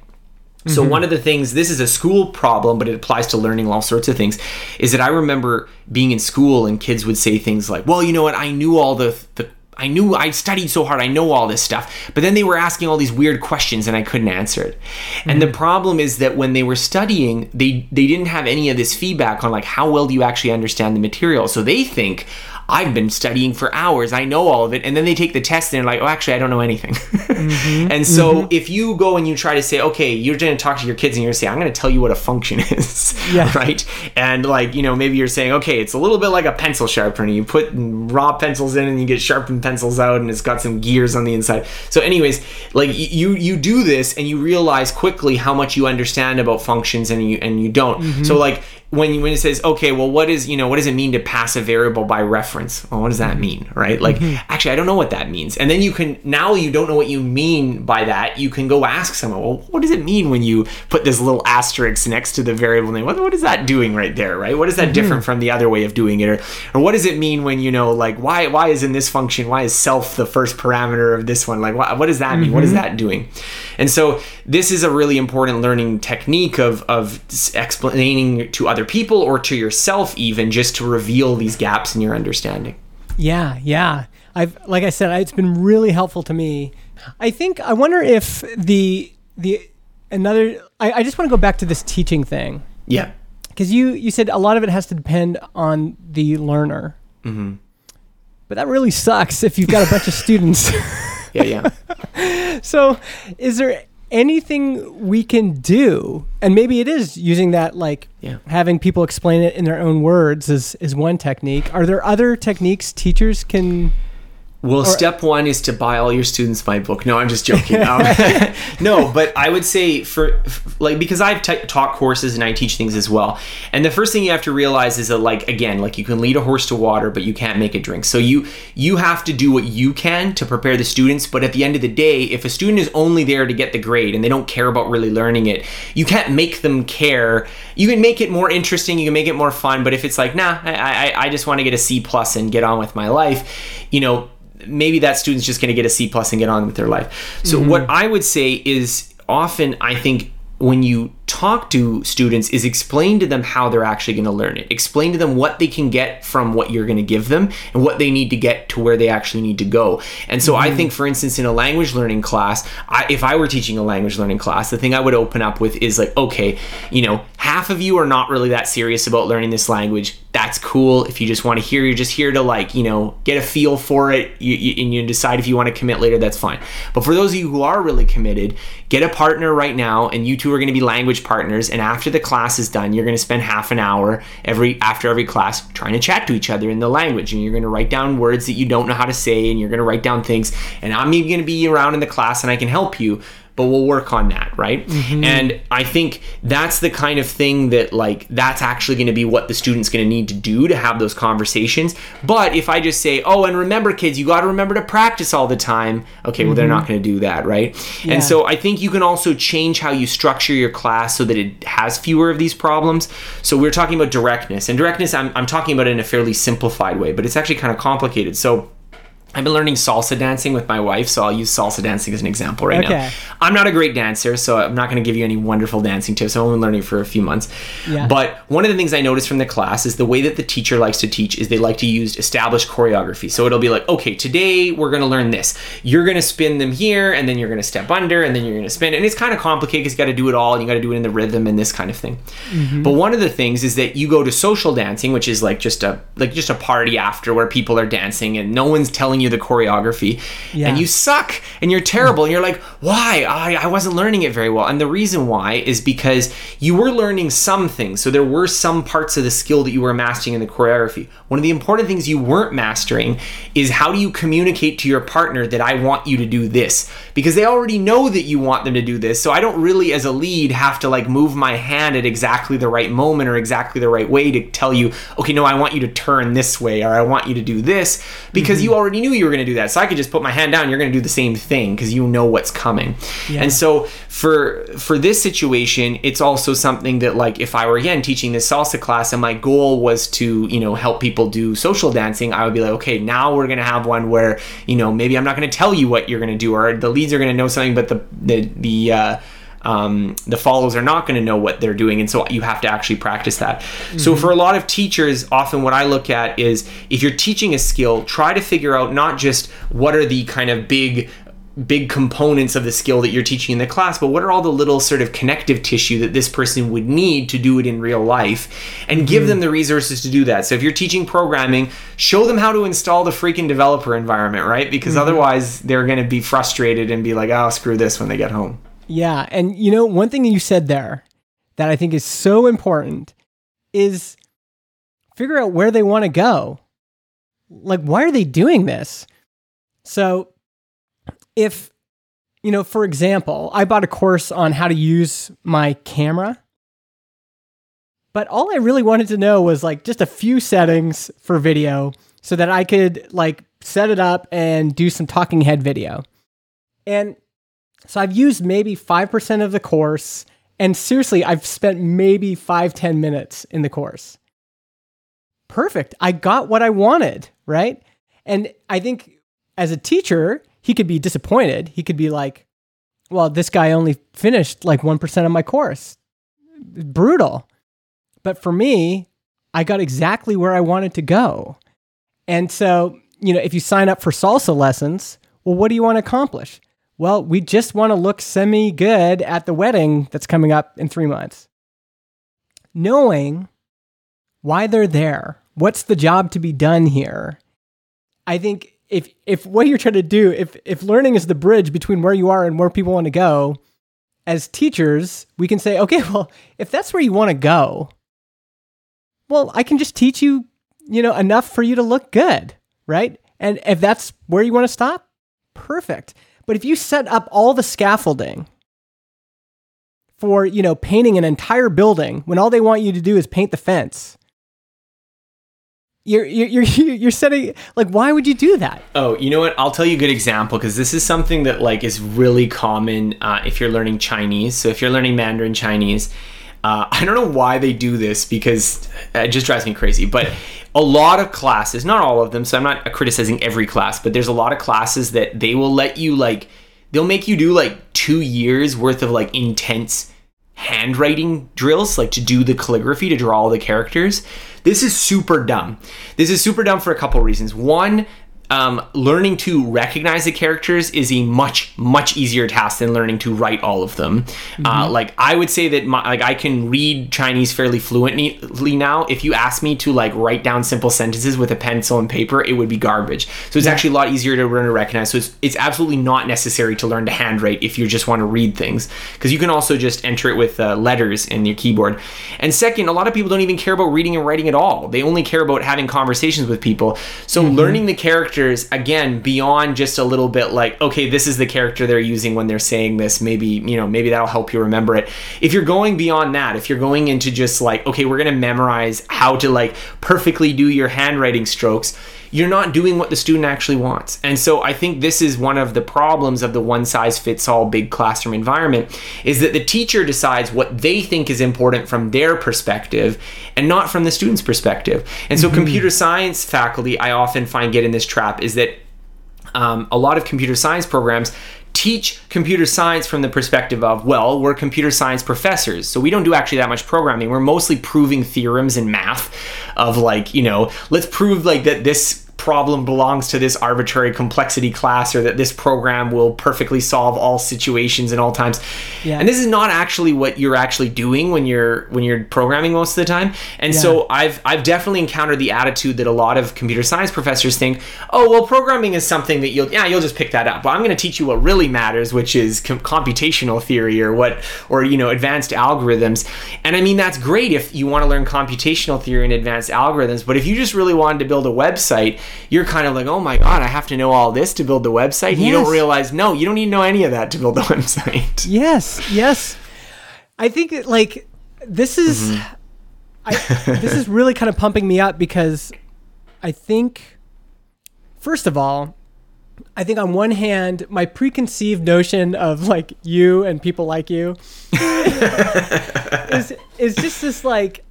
So mm-hmm. one of the things, this is a school problem, but it applies to learning all sorts of things, is that I remember being in school and kids would say things like, "Well, you know what? I knew all the the I knew I studied so hard, I know all this stuff." But then they were asking all these weird questions and I couldn't answer it. And the mm-hmm. problem is that when they were studying, they they didn't have any of this feedback on like how well do you actually understand the material. So they think I've been studying for hours. I know all of it. And then they take the test and they're like, oh, actually, I don't know anything. Mm-hmm. and so mm-hmm. if you go and you try to say, okay, you're going to talk to your kids and you're going to say, I'm going to tell you what a function is. Yeah. Right. And like, you know, maybe you're saying, okay, it's a little bit like a pencil sharpener. You put raw pencils in and you get sharpened pencils out and it's got some gears on the inside. So, anyways, like you you do this and you realize quickly how much you understand about functions and you and you don't. Mm-hmm. So like when you, when it says okay well what is you know what does it mean to pass a variable by reference? Well what does that mean right? Like mm-hmm. actually i don't know what that means. And then you can now you don't know what you mean by that. You can go ask someone well what does it mean when you put this little asterisk next to the variable name? What, what is that doing right there right? What is that mm-hmm. different from the other way of doing it? Or, or what does it mean when you know like why why is in this function why is self the first parameter of this one? Like what, what does that mean? What is mm-hmm. that doing? And so this is a really important learning technique of of explaining to other people or to yourself even just to reveal these gaps in your understanding Yeah, yeah. I've like I said, it's been really helpful to me. I think I wonder if the the another I, I just want to go back to this teaching thing yeah because you you said a lot of it has to depend on the learner. Mm-hmm. But that really sucks if you've got a bunch of students. yeah yeah So, is there anything we can do? And maybe it is using that, like Yeah. having people explain it in their own words, is is one technique. Are there other techniques teachers can? Well, step one is to buy all your students my book. No, I'm just joking. Um, no, but I would say for like because I've t- taught courses and I teach things as well. And the first thing you have to realize is that like again, like you can lead a horse to water, but you can't make it drink. So you you have to do what you can to prepare the students. But at the end of the day, if a student is only there to get the grade and they don't care about really learning it, you can't make them care. You can make it more interesting. You can make it more fun. But if it's like, nah, I I, I just want to get a C plus and get on with my life, you know maybe that student's just going to get a C plus and get on with their life. So what I would say is often I think when you talk to students is explain to them how they're actually going to learn it. Explain to them what they can get from what you're going to give them and what they need to get to where they actually need to go. And so mm-hmm. I think, for instance, in a language learning class, I, if I were teaching a language learning class, the thing I would open up with is like, okay, you know, half of you are not really that serious about learning this language. That's cool. If you just want to hear, you're just here to like, you know, get a feel for it you, you, and you decide if you want to commit later, that's fine. But for those of you who are really committed, get a partner right now and you two are going to be language partners and after the class is done you're going to spend half an hour every after every class trying to chat to each other in the language and you're going to write down words that you don't know how to say and you're going to write down things and I'm even going to be around in the class and I can help you but we'll work on that, right? Mm-hmm. And I think that's the kind of thing that like that's actually going to be what the student's going to need to do to have those conversations. But if I just say, "Oh, and remember kids, you got to remember to practice all the time." Okay, well mm-hmm. they're not going to do that, right? Yeah. And so I think you can also change how you structure your class so that it has fewer of these problems. So we're talking about directness. And directness I'm I'm talking about it in a fairly simplified way, but it's actually kind of complicated. So I've been learning salsa dancing with my wife, so I'll use salsa dancing as an example right okay. now. I'm not a great dancer, so I'm not going to give you any wonderful dancing tips. I've only been learning for a few months. Yeah. But one of the things I noticed from the class is the way that the teacher likes to teach is they like to use established choreography. So it'll be like, okay, today we're going to learn this. You're going to spin them here, and then you're going to step under, and then you're going to spin. And it's kind of complicated because you got to do it all, and you got to do it in the rhythm and this kind of thing. Mm-hmm. But one of the things is that you go to social dancing, which is like just a like just a party after where people are dancing and no one's telling you the choreography yeah. and you suck and you're terrible and you're like why I, I wasn't learning it very well and the reason why is because you were learning some things so there were some parts of the skill that you were mastering in the choreography one of the important things you weren't mastering is how do you communicate to your partner that i want you to do this because they already know that you want them to do this so i don't really as a lead have to like move my hand at exactly the right moment or exactly the right way to tell you okay no i want you to turn this way or i want you to do this because mm-hmm. you already knew you were going to do that so i could just put my hand down you're going to do the same thing because you know what's coming yeah. and so for for this situation it's also something that like if i were again teaching this salsa class and my goal was to you know help people do social dancing i would be like okay now we're going to have one where you know maybe i'm not going to tell you what you're going to do or the leads are going to know something but the the the uh, um, the follows are not going to know what they're doing and so you have to actually practice that mm-hmm. so for a lot of teachers often what i look at is if you're teaching a skill try to figure out not just what are the kind of big big components of the skill that you're teaching in the class, but what are all the little sort of connective tissue that this person would need to do it in real life and give mm. them the resources to do that. So if you're teaching programming, show them how to install the freaking developer environment, right? Because mm-hmm. otherwise they're going to be frustrated and be like, "Oh, screw this" when they get home. Yeah, and you know, one thing you said there that I think is so important is figure out where they want to go. Like why are they doing this? So if, you know, for example, I bought a course on how to use my camera, but all I really wanted to know was like just a few settings for video so that I could like set it up and do some talking head video. And so I've used maybe 5% of the course. And seriously, I've spent maybe five ten minutes in the course. Perfect. I got what I wanted, right? And I think as a teacher, he could be disappointed. He could be like, well, this guy only finished like 1% of my course. Brutal. But for me, I got exactly where I wanted to go. And so, you know, if you sign up for salsa lessons, well, what do you want to accomplish? Well, we just want to look semi good at the wedding that's coming up in three months. Knowing why they're there, what's the job to be done here, I think if if what you're trying to do, if if learning is the bridge between where you are and where people want to go, as teachers, we can say, okay, well, if that's where you want to go, well, I can just teach you, you know, enough for you to look good, right? And if that's where you want to stop, perfect. But if you set up all the scaffolding for, you know, painting an entire building when all they want you to do is paint the fence, you're you're you're setting like why would you do that? Oh you know what? I'll tell you a good example because this is something that like is really common uh, if you're learning chinese. So if you're learning mandarin chinese uh, i don't know why they do this because it just drives me crazy but a lot of classes not all of them so i'm not criticizing every class but there's a lot of classes that they will let you like they'll make you do like two years worth of like intense handwriting drills, like to do the calligraphy, to draw all the characters. This is super dumb. This is super dumb for a couple reasons. One, um, learning to recognize the characters is a much much easier task than learning to write all of them. Mm-hmm. Uh, like I would say that my, like I can read Chinese fairly fluently now. If you ask me to like write down simple sentences with a pencil and paper, it would be garbage. So it's yeah. actually a lot easier to learn to recognize. So it's it's absolutely not necessary to learn to handwrite if you just want to read things because you can also just enter it with uh, letters in your keyboard. And second, a lot of people don't even care about reading and writing at all. They only care about having conversations with people. So mm-hmm. learning the character characters again beyond just a little bit like okay this is the character they're using when they're saying this. Maybe you know maybe that'll help you remember it. If you're going beyond that if you're going into just like okay we're going to memorize how to like perfectly do your handwriting strokes you're not doing what the student actually wants. And so I think this is one of the problems of the one size fits all big classroom environment is that the teacher decides what they think is important from their perspective and not from the student's perspective. And so mm-hmm. computer science faculty I often find get in this trap is that um, a lot of computer science programs teach computer science from the perspective of, well, we're computer science professors, so we don't do actually that much programming. We're mostly proving theorems in math of like, you know, let's prove like that this problem belongs to this arbitrary complexity class or that this program will perfectly solve all situations and all times. Yeah. And this is not actually what you're actually doing when you're when you're programming most of the time. And yeah. so I've I've definitely encountered the attitude that a lot of computer science professors think, "Oh, well programming is something that you'll yeah, you'll just pick that up. But I'm going to teach you what really matters, which is com- computational theory or what or you know, advanced algorithms." And I mean that's great if you want to learn computational theory and advanced algorithms, but if you just really wanted to build a website you're kind of like, oh my god, I have to know all this to build the website. Yes. You don't realize, no, you don't need to know any of that to build the website. Yes, yes. I think like this is, mm-hmm. I, this is really kind of pumping me up because I think, first of all, I think on one hand, my preconceived notion of like you and people like you is is just this like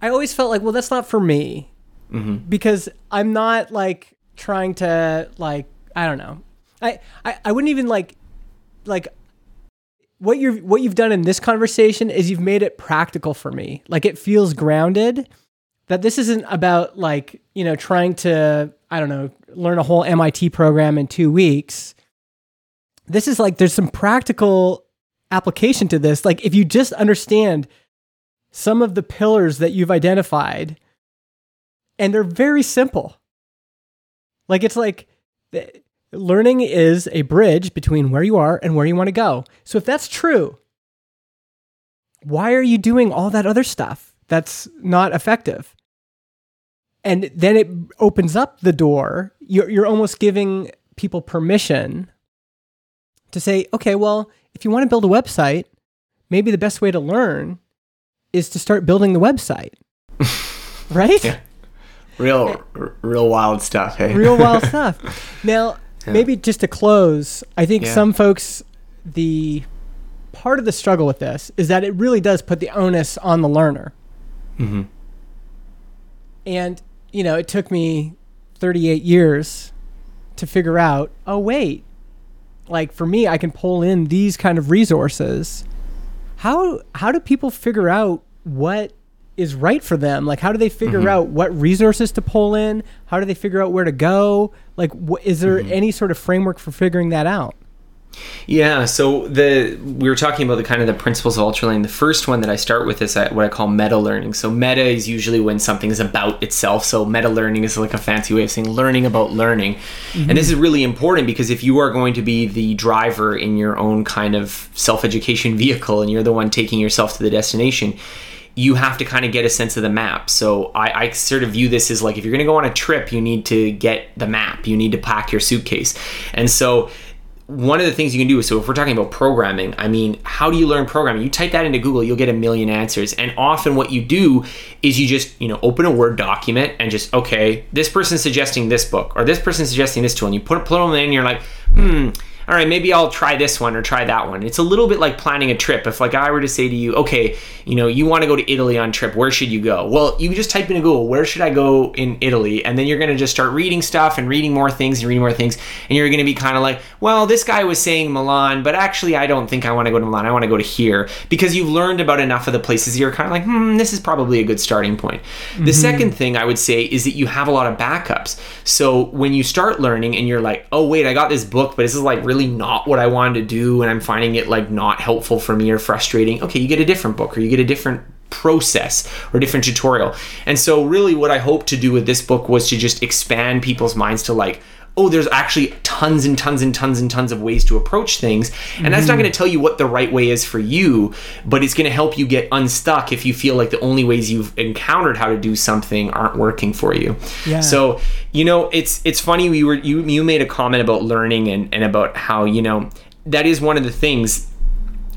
I always felt like, well, that's not for me mm-hmm. because I'm not like trying to like I don't know. I, I I wouldn't even like like what you're what you've done in this conversation is you've made it practical for me. Like it feels grounded. That this isn't about like you know trying to I don't know learn a whole MIT program in two weeks. This is like there's some practical application to this. Like if you just understand some of the pillars that you've identified and they're very simple. Like it's like learning is a bridge between where you are and where you want to go. So if that's true, why are you doing all that other stuff that's not effective? And then it opens up the door. You're, you're almost giving people permission to say, okay, well, if you want to build a website, maybe the best way to learn is to start building the website. right? Yeah. Real, real wild stuff. Hey, real wild stuff. Now, yeah. maybe just to close, I think yeah. some folks, the part of the struggle with this is that it really does put the onus on the learner. Mm-hmm. And you know, it took me 38 years to figure out. Oh, wait, like for me, I can pull in these kind of resources. How how do people figure out what is right for them like how do they figure mm-hmm. out what resources to pull in how do they figure out where to go like wh- is there mm-hmm. any sort of framework for figuring that out yeah, so the we were talking about the kind of the principles of ultralearning. The first one that I start with is what I call meta learning. So meta is usually when something is about itself. So meta learning is like a fancy way of saying learning about learning. Mm-hmm. And this is really important because if you are going to be the driver in your own kind of self-education vehicle and you're the one taking yourself to the destination, you have to kind of get a sense of the map. So I, I sort of view this as like if you're going to go on a trip, you need to get the map. You need to pack your suitcase. And so one of the things you can do is so if we're talking about programming, I mean, how do you learn programming? You type that into Google, you'll get a million answers. And often what you do is you just, you know, open a Word document and just, okay, this person's suggesting this book or this person's suggesting this tool. And you put, put them in and you're like, hmm, all right, maybe I'll try this one or try that one. It's a little bit like planning a trip. If like I were to say to you, okay, you know, you want to go to Italy on trip, where should you go? Well, you just type into Google, where should I go in Italy? And then you're going to just start reading stuff and reading more things and reading more things. And you're going to be kind of like, well, this guy was saying Milan, but actually I don't think I want to go to Milan. I want to go to here because you've learned about enough of the places you're kind of like, hmm, this is probably a good starting point. Mm-hmm. The second thing I would say is that you have a lot of backups. So when you start learning and you're like, oh, wait, I got this book, but this is like really not what I wanted to do. And I'm finding it like not helpful for me or frustrating. Okay, you get a different book or you get a different process or different tutorial. And so, really, what I hope to do with this book was to just expand people's minds to like, oh, there's actually tons and tons and tons and tons of ways to approach things. And that's not mm-hmm. going to tell you what the right way is for you, but it's going to help you get unstuck if you feel like the only ways you've encountered how to do something aren't working for you. Yeah. So, you know, it's it's funny we were you you made a comment about learning and and about how, you know, that is one of the things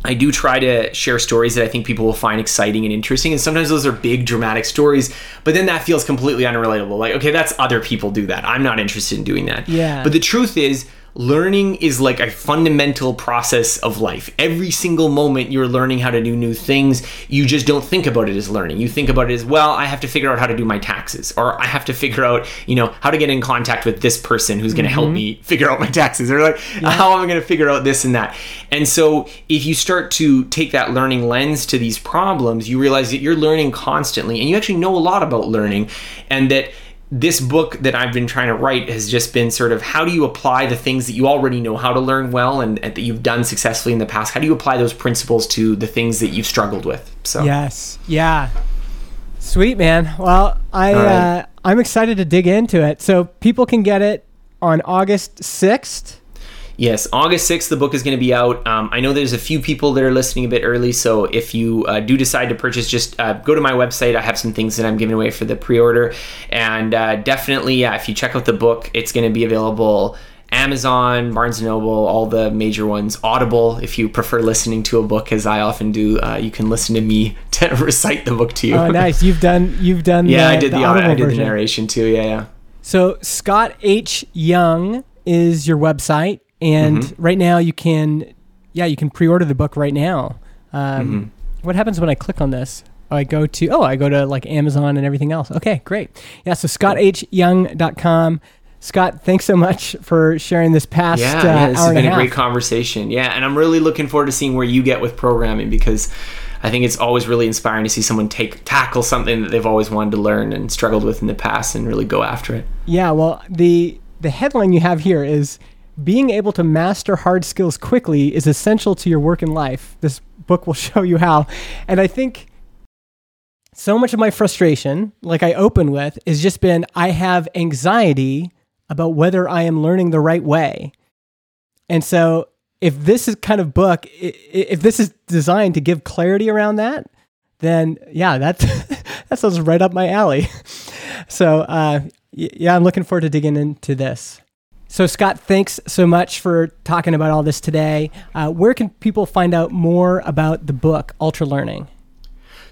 I do try to share stories that I think people will find exciting and interesting. And sometimes those are big dramatic stories, but then that feels completely unrelatable. Like, okay, that's other people do that. I'm not interested in doing that. Yeah. But the truth is, learning is like a fundamental process of life. Every single moment you're learning how to do new things, you just don't think about it as learning. You think about it as, well, I have to figure out how to do my taxes, or I have to figure out, you know, how to get in contact with this person who's going to mm-hmm. help me figure out my taxes, or like, yeah. how am I going to figure out this and that? And so if you start to take that learning lens to these problems, you realize that you're learning constantly and you actually know a lot about learning and that this book that I've been trying to write has just been sort of how do you apply the things that you already know how to learn well and, and, that you've done successfully in the past? How do you apply those principles to the things that you've struggled with? So yes, yeah, sweet man. Well, I right. uh, I'm excited to dig into it. So people can get it on August sixth. Yes, August 6th, the book is going to be out. Um, I know there's a few people that are listening a bit early, so if you uh, do decide to purchase, just uh, go to my website. I have some things that I'm giving away for the pre order. And uh, definitely, yeah, if you check out the book, it's going to be available. Amazon, Barnes Noble, all the major ones. Audible, if you prefer listening to a book, as I often do, uh, you can listen to me to recite the book to you. Oh, nice! You've done you've done. yeah, the, I did the, the I did the narration too. Yeah, yeah. So Scott H. Young is your website and mm-hmm. right now you can, yeah, you can pre-order the book right now. Um, mm-hmm. What happens when I click on this? I go to, oh, I go to like Amazon and everything else. Okay, great. Yeah, so scotthyoung.com. Scott, thanks so much for sharing this past yeah, uh, yeah this has been a, a great conversation. Yeah, and I'm really looking forward to seeing where you get with programming because I think it's always really inspiring to see someone take tackle something that they've always wanted to learn and struggled with in the past and really go after it. Yeah, well, the the headline you have here is being able to master hard skills quickly is essential to your work and life. This book will show you how. And I think so much of my frustration, like I open with, has just been I have anxiety about whether I am learning the right way. And so if this is kind of book, if this is designed to give clarity around that, then yeah, that that sounds right up my alley. So uh, yeah, I'm looking forward to digging into this. So, Scott, thanks so much for talking about all this today. Uh, where can people find out more about the book, Ultra Learning?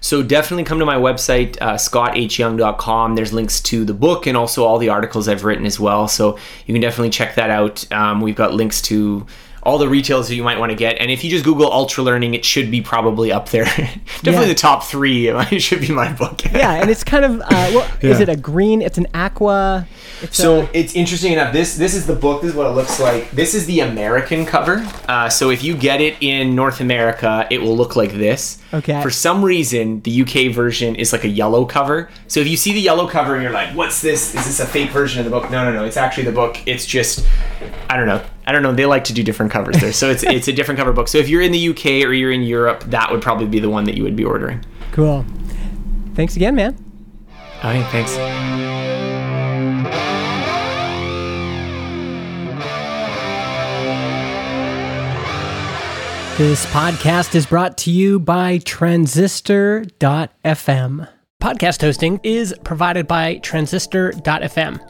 So definitely come to my website, uh, scotthyoung.com. There's links to the book and also all the articles I've written as well. So you can definitely check that out. Um, we've got links to all the retails that you might want to get. And if you just Google Ultra Learning, it should be probably up there. Definitely yeah. the top three. It should be my book. yeah, and it's kind of uh, well, yeah. is it a green? It's an aqua. It's so a... it's interesting enough. This this is the book. This is what it looks like. This is the American cover. Uh, so if you get it in North America, it will look like this. Okay. For some reason, the UK version is like a yellow cover. So if you see the yellow cover and you're like, "What's this? Is this a fake version of the book?" No, no, no. It's actually the book. It's just, I don't know. I don't know. They like to do different covers there, so it's it's a different cover book. So if you're in the UK or you're in Europe, that would probably be the one that you would be ordering. Cool. Thanks again, man. All right. Thanks. This podcast is brought to you by Transistor.fm. Podcast hosting is provided by Transistor.fm.